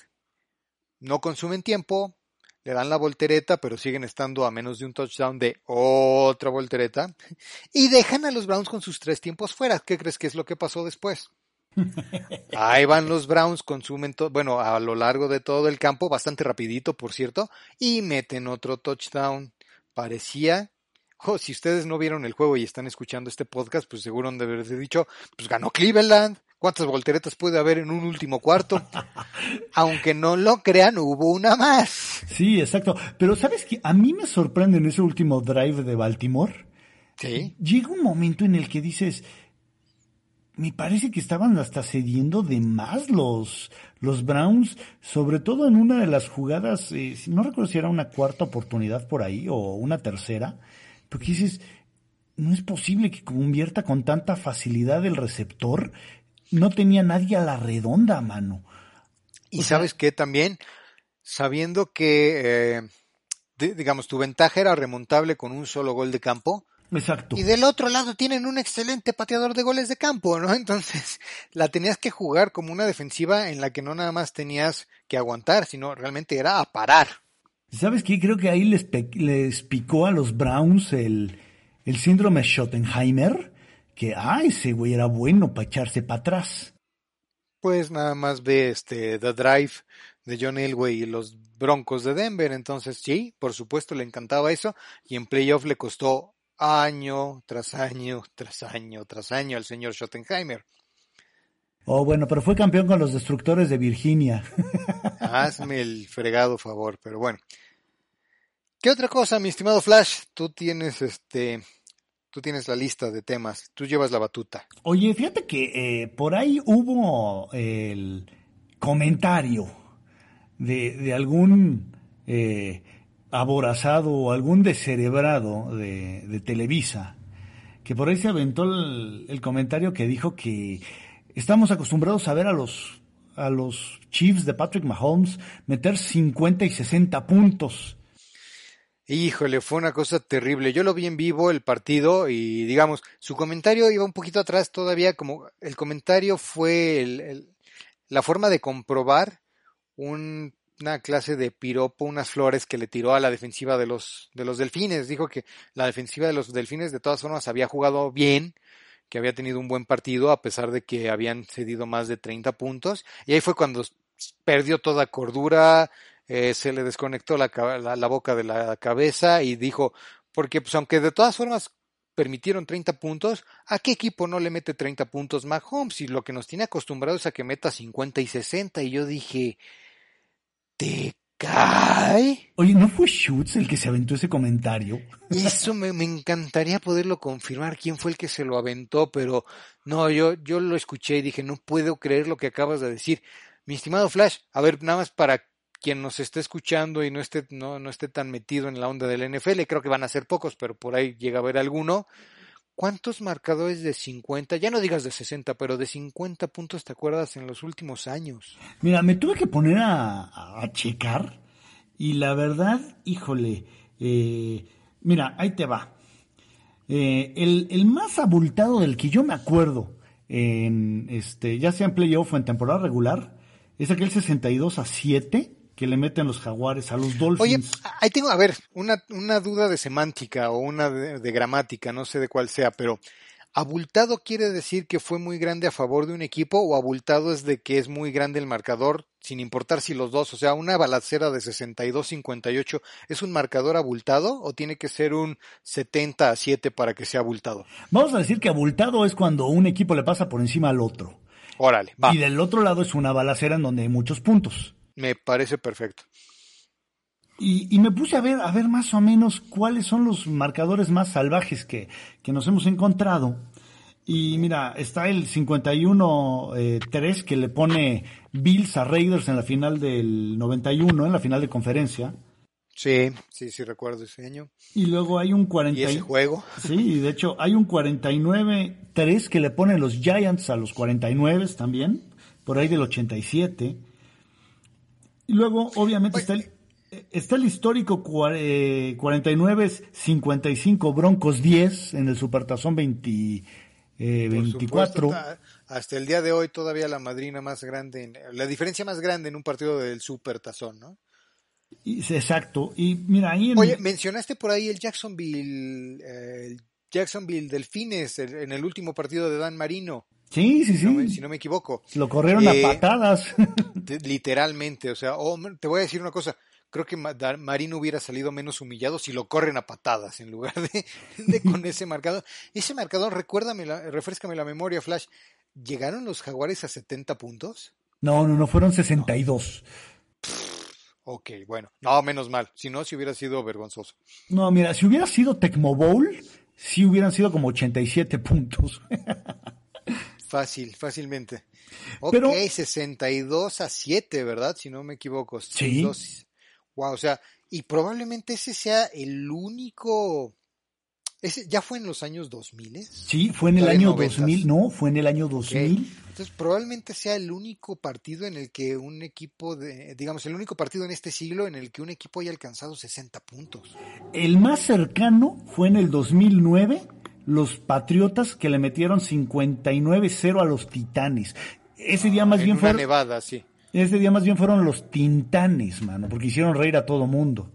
no consumen tiempo, le dan la voltereta, pero siguen estando a menos de un touchdown de otra voltereta y dejan a los Browns con sus tres tiempos fuera. ¿Qué crees que es lo que pasó después? Ahí van los Browns, consumen todo, bueno, a lo largo de todo el campo, bastante rapidito, por cierto, y meten otro touchdown. Parecía, oh, si ustedes no vieron el juego y están escuchando este podcast, pues seguro han de haber dicho, pues ganó Cleveland. ¿Cuántas volteretas puede haber en un último cuarto? [LAUGHS] Aunque no lo crean, hubo una más. Sí, exacto. Pero sabes que a mí me sorprende en ese último drive de Baltimore. Sí. Llega un momento en el que dices, me parece que estaban hasta cediendo de más los, los Browns, sobre todo en una de las jugadas, eh, no recuerdo si era una cuarta oportunidad por ahí o una tercera, porque dices, no es posible que convierta con tanta facilidad el receptor, no tenía nadie a la redonda a mano. Y sabes qué también, sabiendo que, eh, digamos, tu ventaja era remontable con un solo gol de campo, Exacto. Y del otro lado tienen un excelente pateador de goles de campo, ¿no? [LAUGHS] Entonces la tenías que jugar como una defensiva en la que no nada más tenías que aguantar, sino realmente era a parar. ¿Sabes qué? Creo que ahí les, les picó a los Browns el, el síndrome Schottenheimer, que, ah, ese güey era bueno para echarse para atrás. Pues nada más ve este The Drive de John Elway y los Broncos de Denver, entonces sí, por supuesto le encantaba eso y en playoff le costó año tras año, tras año, tras año al señor Schottenheimer. Oh, bueno, pero fue campeón con los destructores de Virginia. [LAUGHS] Hazme el fregado favor, pero bueno. ¿Qué otra cosa, mi estimado Flash? Tú tienes este, tú tienes la lista de temas, tú llevas la batuta. Oye, fíjate que eh, por ahí hubo el comentario de, de algún eh, aborazado o algún descerebrado de, Televisa, que por ahí se aventó el, comentario que dijo que estamos acostumbrados a ver a los, a los Chiefs de Patrick Mahomes meter 50 y 60 puntos. Híjole, fue una cosa terrible. Yo lo vi en vivo el partido y digamos, su comentario iba un poquito atrás todavía, como el comentario fue el, la forma de comprobar un una clase de piropo, unas flores que le tiró a la defensiva de los, de los delfines. Dijo que la defensiva de los delfines de todas formas había jugado bien, que había tenido un buen partido a pesar de que habían cedido más de 30 puntos. Y ahí fue cuando perdió toda cordura, eh, se le desconectó la, la, boca de la cabeza y dijo, porque pues aunque de todas formas permitieron 30 puntos, ¿a qué equipo no le mete 30 puntos Mahomes? Y lo que nos tiene acostumbrados es a que meta 50 y 60. Y yo dije, ¿Te cae? Oye, ¿no fue Schutz el que se aventó ese comentario? Eso me, me, encantaría poderlo confirmar quién fue el que se lo aventó, pero no, yo, yo lo escuché y dije, no puedo creer lo que acabas de decir. Mi estimado Flash, a ver, nada más para quien nos esté escuchando y no esté, no, no esté tan metido en la onda del NFL, creo que van a ser pocos, pero por ahí llega a haber alguno. ¿Cuántos marcadores de 50, ya no digas de 60, pero de 50 puntos te acuerdas en los últimos años? Mira, me tuve que poner a, checar y la verdad, híjole, eh, mira, ahí te va. Eh, el, el, más abultado del que yo me acuerdo, en este, ya sea en playoff o en temporada regular, es aquel 62 a 7 que le meten los jaguares a los Dolphins. Oye, ahí tengo, a ver, una, una duda de semántica o una de, de, gramática, no sé de cuál sea, pero ¿abultado quiere decir que fue muy grande a favor de un equipo o abultado es de que es muy grande el marcador, sin importar si los dos, o sea, una balacera de 62-58 es un marcador abultado o tiene que ser un 70 a 7 para que sea abultado? Vamos a decir que abultado es cuando un equipo le pasa por encima al otro. Órale, va. Y del otro lado es una balacera en donde hay muchos puntos. Me parece perfecto. Y, y, me puse a ver, a ver más o menos cuáles son los marcadores más salvajes que, que nos hemos encontrado. Y mira, está el 51-3 eh, que le pone Bills a Raiders en la final del 91, en la final de conferencia. Sí, sí, sí recuerdo ese año. Y luego hay un 40 ¿Y ese juego. Sí, de hecho hay un 49-3 que le ponen los Giants a los 49 también, por ahí del 87. Y luego obviamente está el, está el histórico 49-55 Broncos 10 en el Supertazón 20, eh, 24. Supuesto, hasta el día de hoy todavía la madrina más grande, la diferencia más grande en un partido del Supertazón, ¿no? Exacto. Y mira, ahí en... Oye, mencionaste por ahí el Jacksonville, eh, el Jacksonville Delfines en el último partido de Dan Marino. Sí, sí, sí. Si no me, si no me equivoco. Lo corrieron eh, a patadas. [LAUGHS] literalmente, o sea, oh, te voy a decir una cosa. Creo que Marino hubiera salido menos humillado si lo corren a patadas en lugar de, de con ese marcador. Ese marcador, recuérdame, la, refrescame la memoria, Flash. ¿Llegaron los Jaguares a 70 puntos? No, no, no, fueron 62. Ok, bueno, no, menos mal. Si no, si hubiera sido vergonzoso. No, mira, si hubiera sido Tecmo Bowl, sí hubieran sido como 87 puntos. [LAUGHS] Fácil, fácilmente. Ok, Pero, 62 a 7, ¿verdad? Si no me equivoco. Sí. Wow, o sea, y probablemente ese sea el único ¿Ese ¿Ya fue en los años 2000? Sí, fue en el año 2000, no, fue en el año 2000. Okay. Entonces probablemente sea el único partido en el que un equipo, de, digamos, el único partido en este siglo en el que un equipo haya alcanzado 60 puntos. El más cercano fue en el 2009, los Patriotas que le metieron 59-0 a los Titanes. Ese día más en bien fue... nevada, sí. Ese día más bien fueron los Tintanes, mano, porque hicieron reír a todo mundo.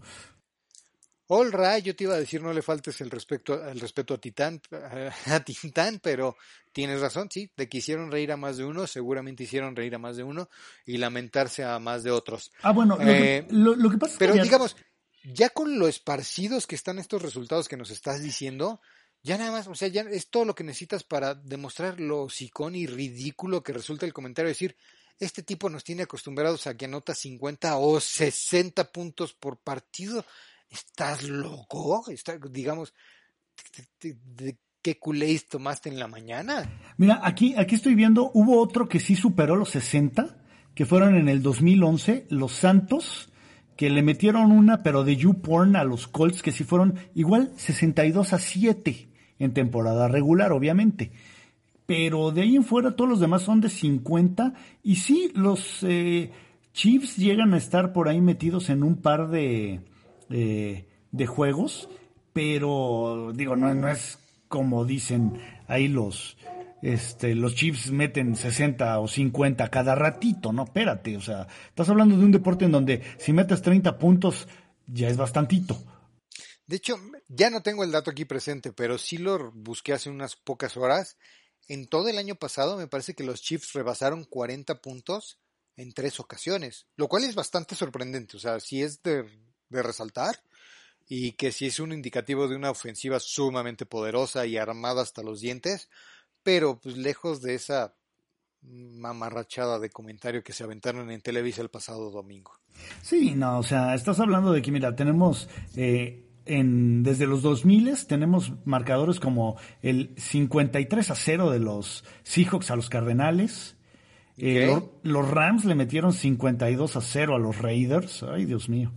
All right, yo te iba a decir no le faltes el respeto, el respeto a Titán, [LAUGHS] a Tintán, pero tienes razón, sí, de que hicieron reír a más de uno, seguramente hicieron reír a más de uno y lamentarse a más de otros. Ah, bueno, lo, Eh, que, lo, lo que pasa es Pero que ya- digamos, ya con lo esparcidos que están estos resultados que nos estás diciendo, ya nada más, o sea, ya es todo lo que necesitas para demostrar lo sicón y ridículo que resulta el comentario, decir, este tipo nos tiene acostumbrados a que anota 50 o 60 puntos por partido. ¿Estás loco? Está, digamos, ¿de, de- de qué culéis tomaste en la mañana? Mira, aquí, aquí estoy viendo, hubo otro que sí superó los 60, que fueron en el 2011, los Santos, que le metieron una, pero de YouPorn a los Colts, que sí fueron igual 62 a 7 en temporada regular, obviamente. Pero de ahí en fuera todos los demás son de 50. Y sí, los eh, Chiefs llegan a estar por ahí metidos en un par de, eh, de juegos. Pero digo, no, no es como dicen ahí los, este, los Chiefs meten 60 o 50 cada ratito, no, espérate, o sea, estás hablando de un deporte en donde si metes 30 puntos ya es bastantito. De hecho, ya no tengo el dato aquí presente, pero sí lo busqué hace unas pocas horas. En todo el año pasado me parece que los Chiefs rebasaron 40 puntos en tres ocasiones, lo cual es bastante sorprendente, o sea, sí es de, resaltar y que sí es un indicativo de una ofensiva sumamente poderosa y armada hasta los dientes, pero pues lejos de esa mamarrachada de comentario que se aventaron en Televisa el pasado domingo. Sí, no, o sea, estás hablando de que, mira, tenemos eh, en, desde los 2000 tenemos marcadores como el 53 a 0 de los Seahawks a los Cardenales. Eh, los, los Rams le metieron 52 a 0 a los Raiders. Ay, Dios mío.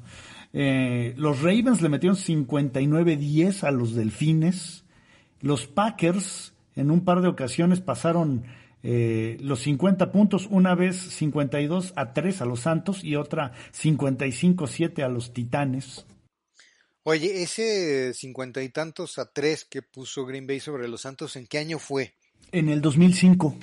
Eh, los Ravens le metieron 59-10 a los Delfines. Los Packers en un par de ocasiones pasaron eh, los 50 puntos, una vez 52 a 3 a los Santos y otra 55-7 a los Titanes. Oye, ese cincuenta y tantos a tres que puso Green Bay sobre los Santos, ¿en qué año fue? En el 2005.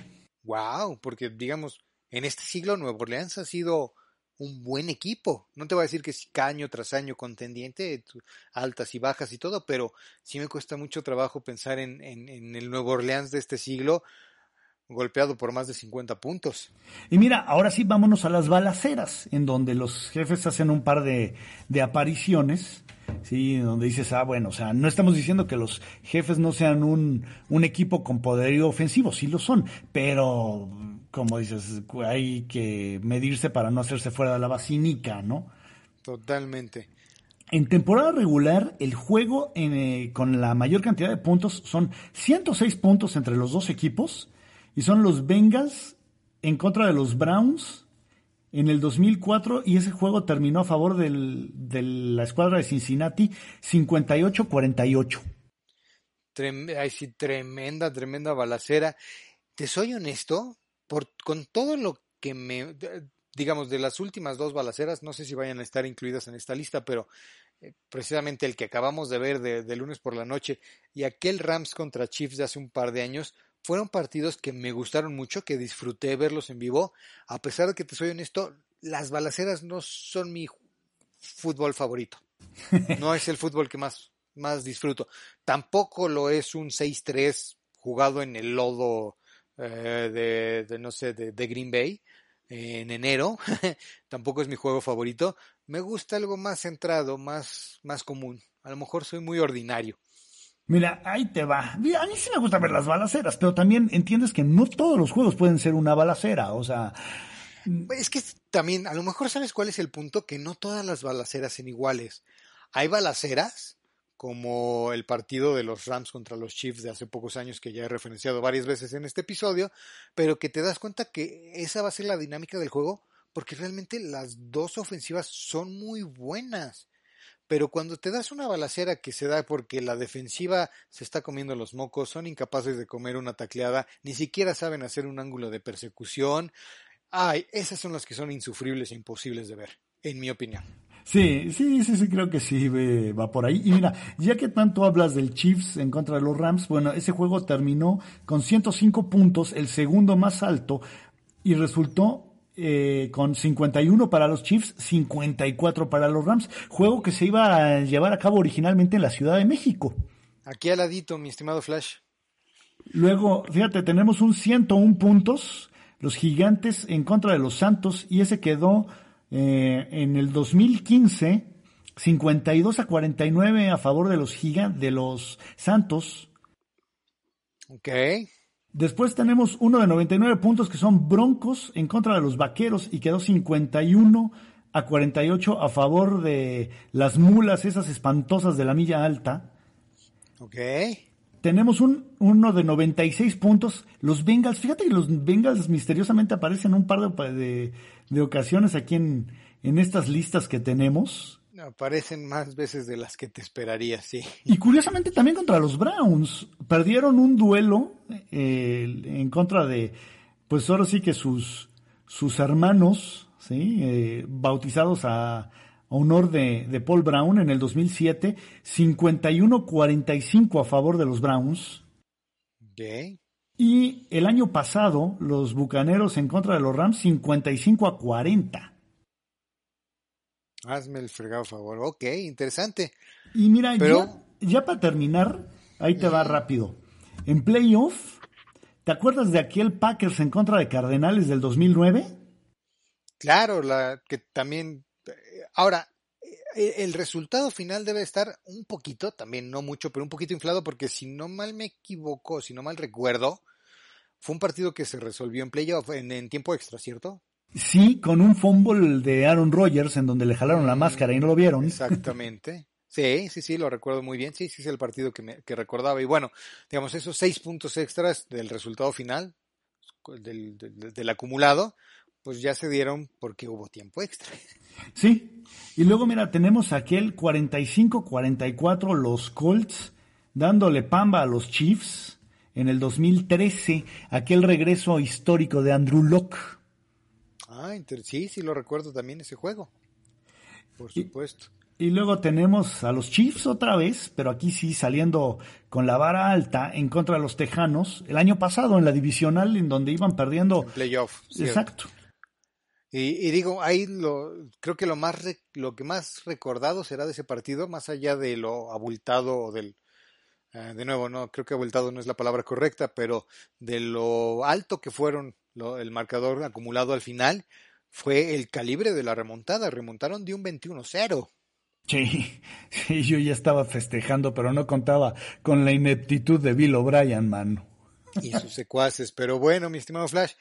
Wow, porque digamos, en este siglo Nueva Orleans ha sido un buen equipo. No te voy a decir que es año tras año contendiente, altas y bajas y todo, pero sí me cuesta mucho trabajo pensar en, en, en el Nuevo Orleans de este siglo golpeado por más de 50 puntos. Y mira, ahora sí vámonos a las balaceras, en donde los jefes hacen un par de, de apariciones, sí, donde dices, ah, bueno, o sea, no estamos diciendo que los jefes no sean un, un equipo con poderío ofensivo, sí lo son, pero como dices, hay que medirse para no hacerse fuera de la vacinica, ¿no? Totalmente. En temporada regular, el juego eh, con la mayor cantidad de puntos son 106 puntos entre los dos equipos y son los Bengals en contra de los Browns en el 2004 y ese juego terminó a favor del, de la escuadra de Cincinnati 58-48. Ay, sí, tremenda, tremenda balacera. Te soy honesto, por, con todo lo que me, digamos, de las últimas dos balaceras, no sé si vayan a estar incluidas en esta lista, pero eh, precisamente el que acabamos de ver de, de, lunes por la noche y aquel Rams contra Chiefs de hace un par de años, fueron partidos que me gustaron mucho, que disfruté verlos en vivo, a pesar de que te soy honesto, las balaceras no son mi fútbol favorito. [LAUGHS] No es el fútbol que más más disfruto. Tampoco lo es un 6-3 jugado en el lodo eh, de, no sé, de, de Green Bay en enero. [LAUGHS] Tampoco es mi juego favorito. Me gusta algo más centrado, más, más común. A lo mejor soy muy ordinario. Mira, ahí te va. A mí sí me gusta ver las balaceras, pero también entiendes que no todos los juegos pueden ser una balacera. O sea, es que también, a lo mejor sabes cuál es el punto, que no todas las balaceras son iguales. Hay balaceras como el partido de los Rams contra los Chiefs de hace pocos años que ya he referenciado varias veces en este episodio, pero que te das cuenta que esa va a ser la dinámica del juego porque realmente las dos ofensivas son muy buenas. Pero cuando te das una balacera que se da porque la defensiva se está comiendo los mocos, son incapaces de comer una tacleada, ni siquiera saben hacer un ángulo de persecución, ay, esas son las que son insufribles e imposibles de ver, en mi opinión. Sí, sí, sí, sí, creo que sí va por ahí. Y mira, ya que tanto hablas del Chiefs en contra de los Rams, bueno, ese juego terminó con 105 puntos, el segundo más alto, y resultó eh, con 51 para los Chiefs, 54 para los Rams, juego que se iba a llevar a cabo originalmente en la Ciudad de México. Aquí al ladito, mi estimado Flash. Luego, fíjate, tenemos un 101 puntos, los gigantes en contra de los Santos, y ese quedó eh, en el 2015, 52 a 49 a favor de los gigantes, de los Santos. Ok. Después tenemos uno de 99 puntos que son Broncos en contra de los Vaqueros y quedó 51 a 48 a favor de las mulas, esas espantosas de la milla alta. Ok. Tenemos un, uno de 96 puntos. Los Bengals, fíjate que los Bengals misteriosamente aparecen un par de, de, ocasiones aquí en, en estas listas que tenemos. Aparecen más veces de las que te esperaría, sí. Y curiosamente también contra los Browns. Perdieron un duelo eh, en contra de, pues ahora sí que sus, sus hermanos, ¿sí? Eh, bautizados a, honor de, de, Paul Brown en el 2007, 51-45 a favor de los Browns. Okay. Y el año pasado, los Bucaneros en contra de los Rams, 55 a 40. Hazme el fregado favor. Ok, interesante. Y mira, ya, ya para terminar, ahí te va rápido. En playoff, ¿te acuerdas de aquel Packers en contra de Cardenales del 2009? Claro, la que también Ahora, eh, el resultado final debe estar un poquito, también no mucho, pero un poquito inflado, porque si no mal me equivoco, si no mal recuerdo, fue un partido que se resolvió en playoff, en, tiempo extra, ¿cierto? Sí, con un fumble de Aaron Rodgers en donde le jalaron la mm, máscara y no lo vieron. Exactamente. [LAUGHS] Sí, sí, sí, lo recuerdo muy bien. Sí, sí, es el partido que, me, que recordaba. Y bueno, digamos, esos seis puntos extras del resultado final, del, del acumulado, pues ya se dieron porque hubo tiempo extra. Sí, y luego mira, tenemos aquel 45-44 los Colts dándole pamba a los Chiefs en el 2013, aquel regreso histórico de Andrew Locke. Ah, sí, sí lo recuerdo también ese juego. Por supuesto. Y, y luego tenemos a los Chiefs otra vez, pero aquí sí saliendo con la vara alta en contra de los Tejanos, el año pasado en la divisional en donde iban perdiendo. En playoff. Exacto. Y, digo, ahí lo, creo que lo más lo que más recordado será de ese partido, más allá de lo abultado o del eh, de nuevo, no creo que abultado no es la palabra correcta, pero de lo alto que fueron el marcador acumulado al final, fue el calibre de la remontada. Remontaron de un 21-0. Sí, [LAUGHS] sí, yo ya estaba festejando, pero no contaba con la ineptitud de Bill O'Brien, mano. Y sus secuaces. Pero bueno, mi estimado Flash,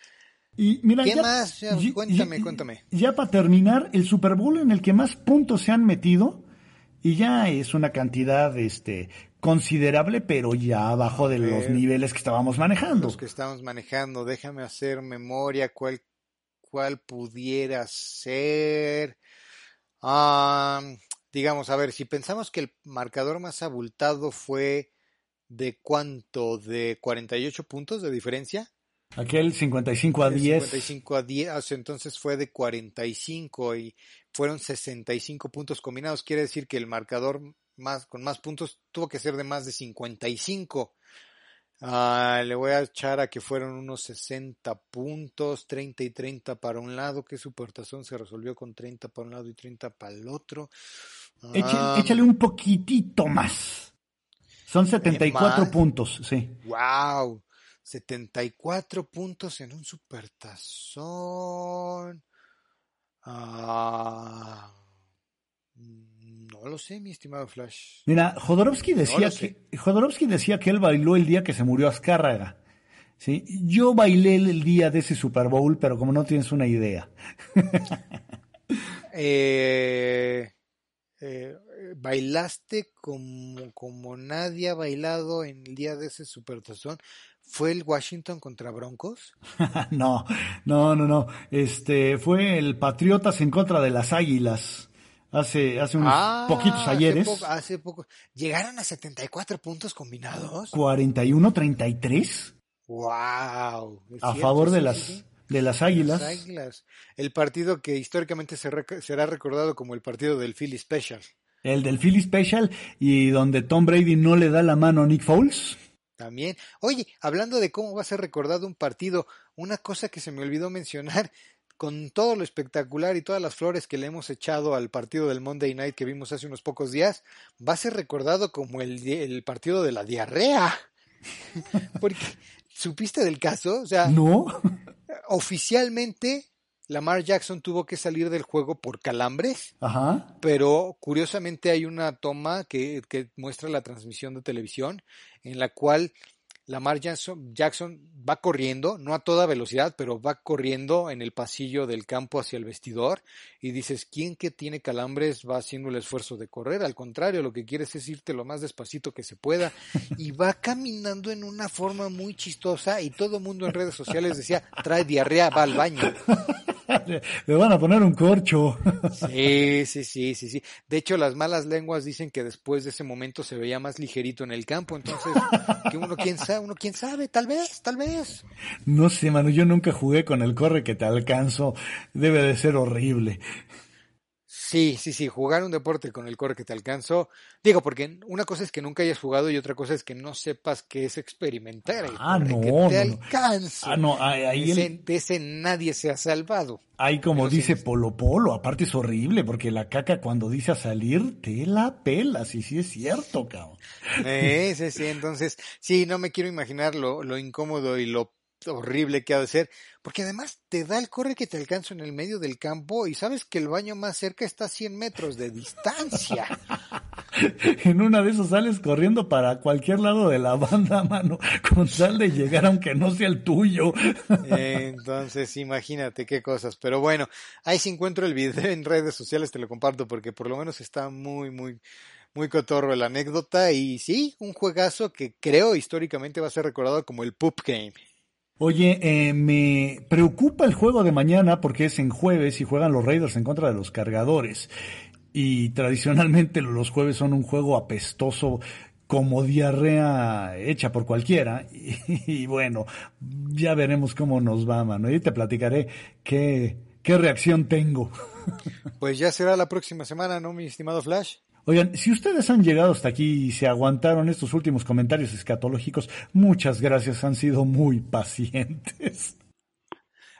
Y mira, ¿Qué ya- más? Ya, cuéntame, cuéntame. Ya para terminar, el Super Bowl en el que más puntos se han metido, y ya es una cantidad este, considerable, pero ya abajo de los niveles que estábamos manejando. Los que estamos manejando, déjame hacer memoria cuál, cuál pudiera ser. Ah, digamos, a ver, si pensamos que el marcador más abultado fue de cuánto, de 48 puntos de diferencia. Aquel 55 a De 10. 55 a 10, o sea, entonces fue de 45 y fueron 65 puntos combinados. Quiere decir que el marcador más, con más puntos tuvo que ser de más de 55. Ah, le voy a echar a que fueron unos 60 puntos, 30 y 30 para un lado, que supertazón se resolvió con 30 para un lado y 30 para el otro. Ah, échale un poquitito más. Son 74 ¿más? puntos, sí. Wow, 74 puntos en un supertazón. Ah, no lo sé, mi estimado Flash. Mira, Jodorowsky decía, que, Jodorowsky decía que él bailó el día que se murió Azcárraga. ¿sí? Yo bailé el día de ese Super Bowl, pero como no tienes una idea. [LAUGHS] Eh, eh, bailaste como, como nadie ha bailado en el día de ese supertazón. ¿Fue el Washington contra Broncos? [LAUGHS] no, no, no, no. Este fue el Patriotas en contra de las Águilas. Hace, hace unos Ah, poquitos hace ayeres. poco- Hace poco. ¿Llegaron a 74 puntos combinados? 41-33 ¡Wow! a favor de las, sí. de las Las Águilas. Águilas. El partido que históricamente se rec- será recordado como el partido del Philly Special. El del Philly Special y donde Tom Brady no le da la mano a Nick Foles. También. Oye, hablando de cómo va a ser recordado un partido, una cosa que se me olvidó mencionar, [LAUGHS] con todo lo espectacular y todas las flores que le hemos echado al partido del Monday Night que vimos hace unos pocos días, va a ser recordado como el, el partido de la diarrea. [LAUGHS] Porque, ¿supiste del caso? O sea, No. oficialmente Lamar Jackson tuvo que salir del juego por calambres. Ajá. pero curiosamente hay una toma que, que muestra la transmisión de televisión en la cual Lamar Jackson, Jackson va corriendo, no a toda velocidad, pero va corriendo en el pasillo del campo hacia el vestidor y dices, ¿quién que tiene calambres va haciendo el esfuerzo de correr? Al contrario, lo que quieres es irte lo más despacito que se pueda [LAUGHS] y va caminando en una forma muy chistosa y todo el mundo en redes sociales decía, trae diarrea, va al baño. [LAUGHS] [LAUGHS] Le van a poner un corcho. Sí, sí, sí, sí, sí. De hecho, las malas lenguas dicen que después de ese momento se veía más ligerito en el campo, entonces, que uno quién sabe, uno quién sabe, tal vez, tal vez. No sé, mano, yo nunca jugué con el corre que te alcanzo. Debe de ser horrible. Sí, sí, sí, jugar un deporte con el core que te alcanzó. Digo, porque una cosa es que nunca hayas jugado y otra cosa es que no sepas qué es experimentar Ah, no, que te no. Ah, no, ahí, ese, el- de ese nadie se ha salvado. ahí como pero dice sí. Polo Polo, aparte es horrible porque la caca cuando dice a salir te la pelas y sí es cierto, cabrón. Eh, sí, sí, entonces, sí, no me quiero imaginar lo, lo incómodo y lo horrible que ha de ser, porque además te da el corre que te alcanza en el medio del campo y sabes que el baño más cerca está a 100 metros de distancia. [LAUGHS] En una de esas sales corriendo para cualquier lado de la banda, mano, con tal de llegar aunque no sea el tuyo. [LAUGHS] Entonces, imagínate qué cosas. Pero bueno, ahí si encuentro el video en redes sociales te lo comparto porque por lo menos está muy, muy, muy cotorro la anécdota y sí, un juegazo que creo históricamente va a ser recordado como el Poop Game. Oye, eh, me preocupa el juego de mañana porque es en jueves y juegan los Raiders en contra de los cargadores. Y tradicionalmente los jueves son un juego apestoso como diarrea hecha por cualquiera. [LAUGHS] Y, y bueno, ya veremos cómo nos va, mano. Y te platicaré qué, qué reacción tengo. [LAUGHS] Pues ya será la próxima semana, ¿no, mi estimado Flash? Oigan, si ustedes han llegado hasta aquí y se aguantaron estos últimos comentarios escatológicos, muchas gracias, han sido muy pacientes.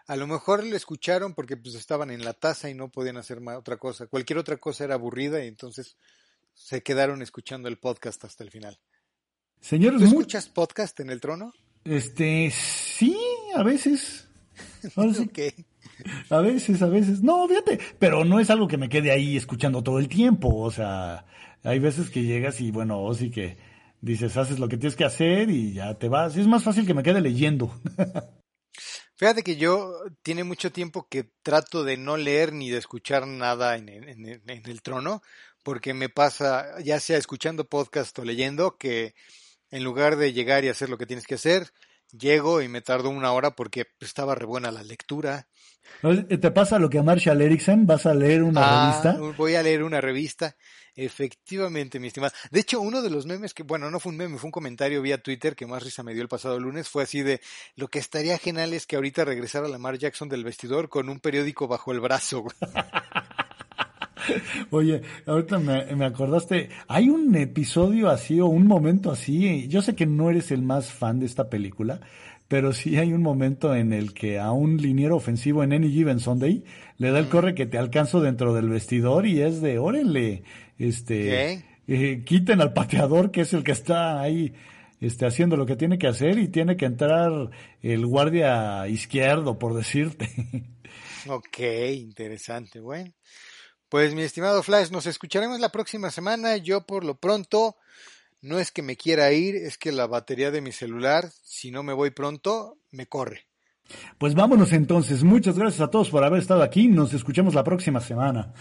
A lo mejor le escucharon porque pues estaban en la taza y no podían hacer otra cosa. Cualquier otra cosa era aburrida y entonces se quedaron escuchando el podcast hasta el final. Señores, ¿Tú escuchas podcast en el trono? este, sí, a veces. [LAUGHS] Ahora sí, Ok. A veces, a veces. No, fíjate, pero no es algo que me quede ahí escuchando todo el tiempo. O sea, hay veces que llegas y bueno, o sí que dices, haces lo que tienes que hacer y ya te vas. Es más fácil que me quede leyendo. [LAUGHS] Fíjate que yo tiene mucho tiempo que trato de no leer ni de escuchar nada en, en- en- en el trono, porque me pasa, ya sea escuchando podcast o leyendo, que en lugar de llegar y hacer lo que tienes que hacer, llego y me tardo una hora porque estaba re buena la lectura. ¿Te pasa lo que a Marshall Erickson? ¿Vas a leer una Ah, revista? Voy a leer una revista. Efectivamente, mi estimado. De hecho, uno de los memes que, bueno, no fue un meme, fue un comentario vía Twitter que más risa me dio el pasado lunes, fue así de, lo que estaría genial es que ahorita regresara Lamar Jackson del vestidor con un periódico bajo el brazo. [LAUGHS] Oye, ahorita me, me acordaste, hay un episodio así o un momento así, yo sé que no eres el más fan de esta película, pero sí hay un momento en el que a un liniero ofensivo en Any Given Sunday le da el corre que te alcanzo dentro del vestidor y es de, órenle, este, eh, quiten al pateador que es el que está ahí este, haciendo lo que tiene que hacer y tiene que entrar el guardia izquierdo, por decirte. Ok, interesante, bueno. Pues mi estimado Flash, nos escucharemos la próxima semana. Yo por lo pronto, no es que me quiera ir, es que la batería de mi celular, si no me voy pronto, me corre. Pues vámonos entonces. Muchas gracias a todos por haber estado aquí. Nos escuchamos la próxima semana.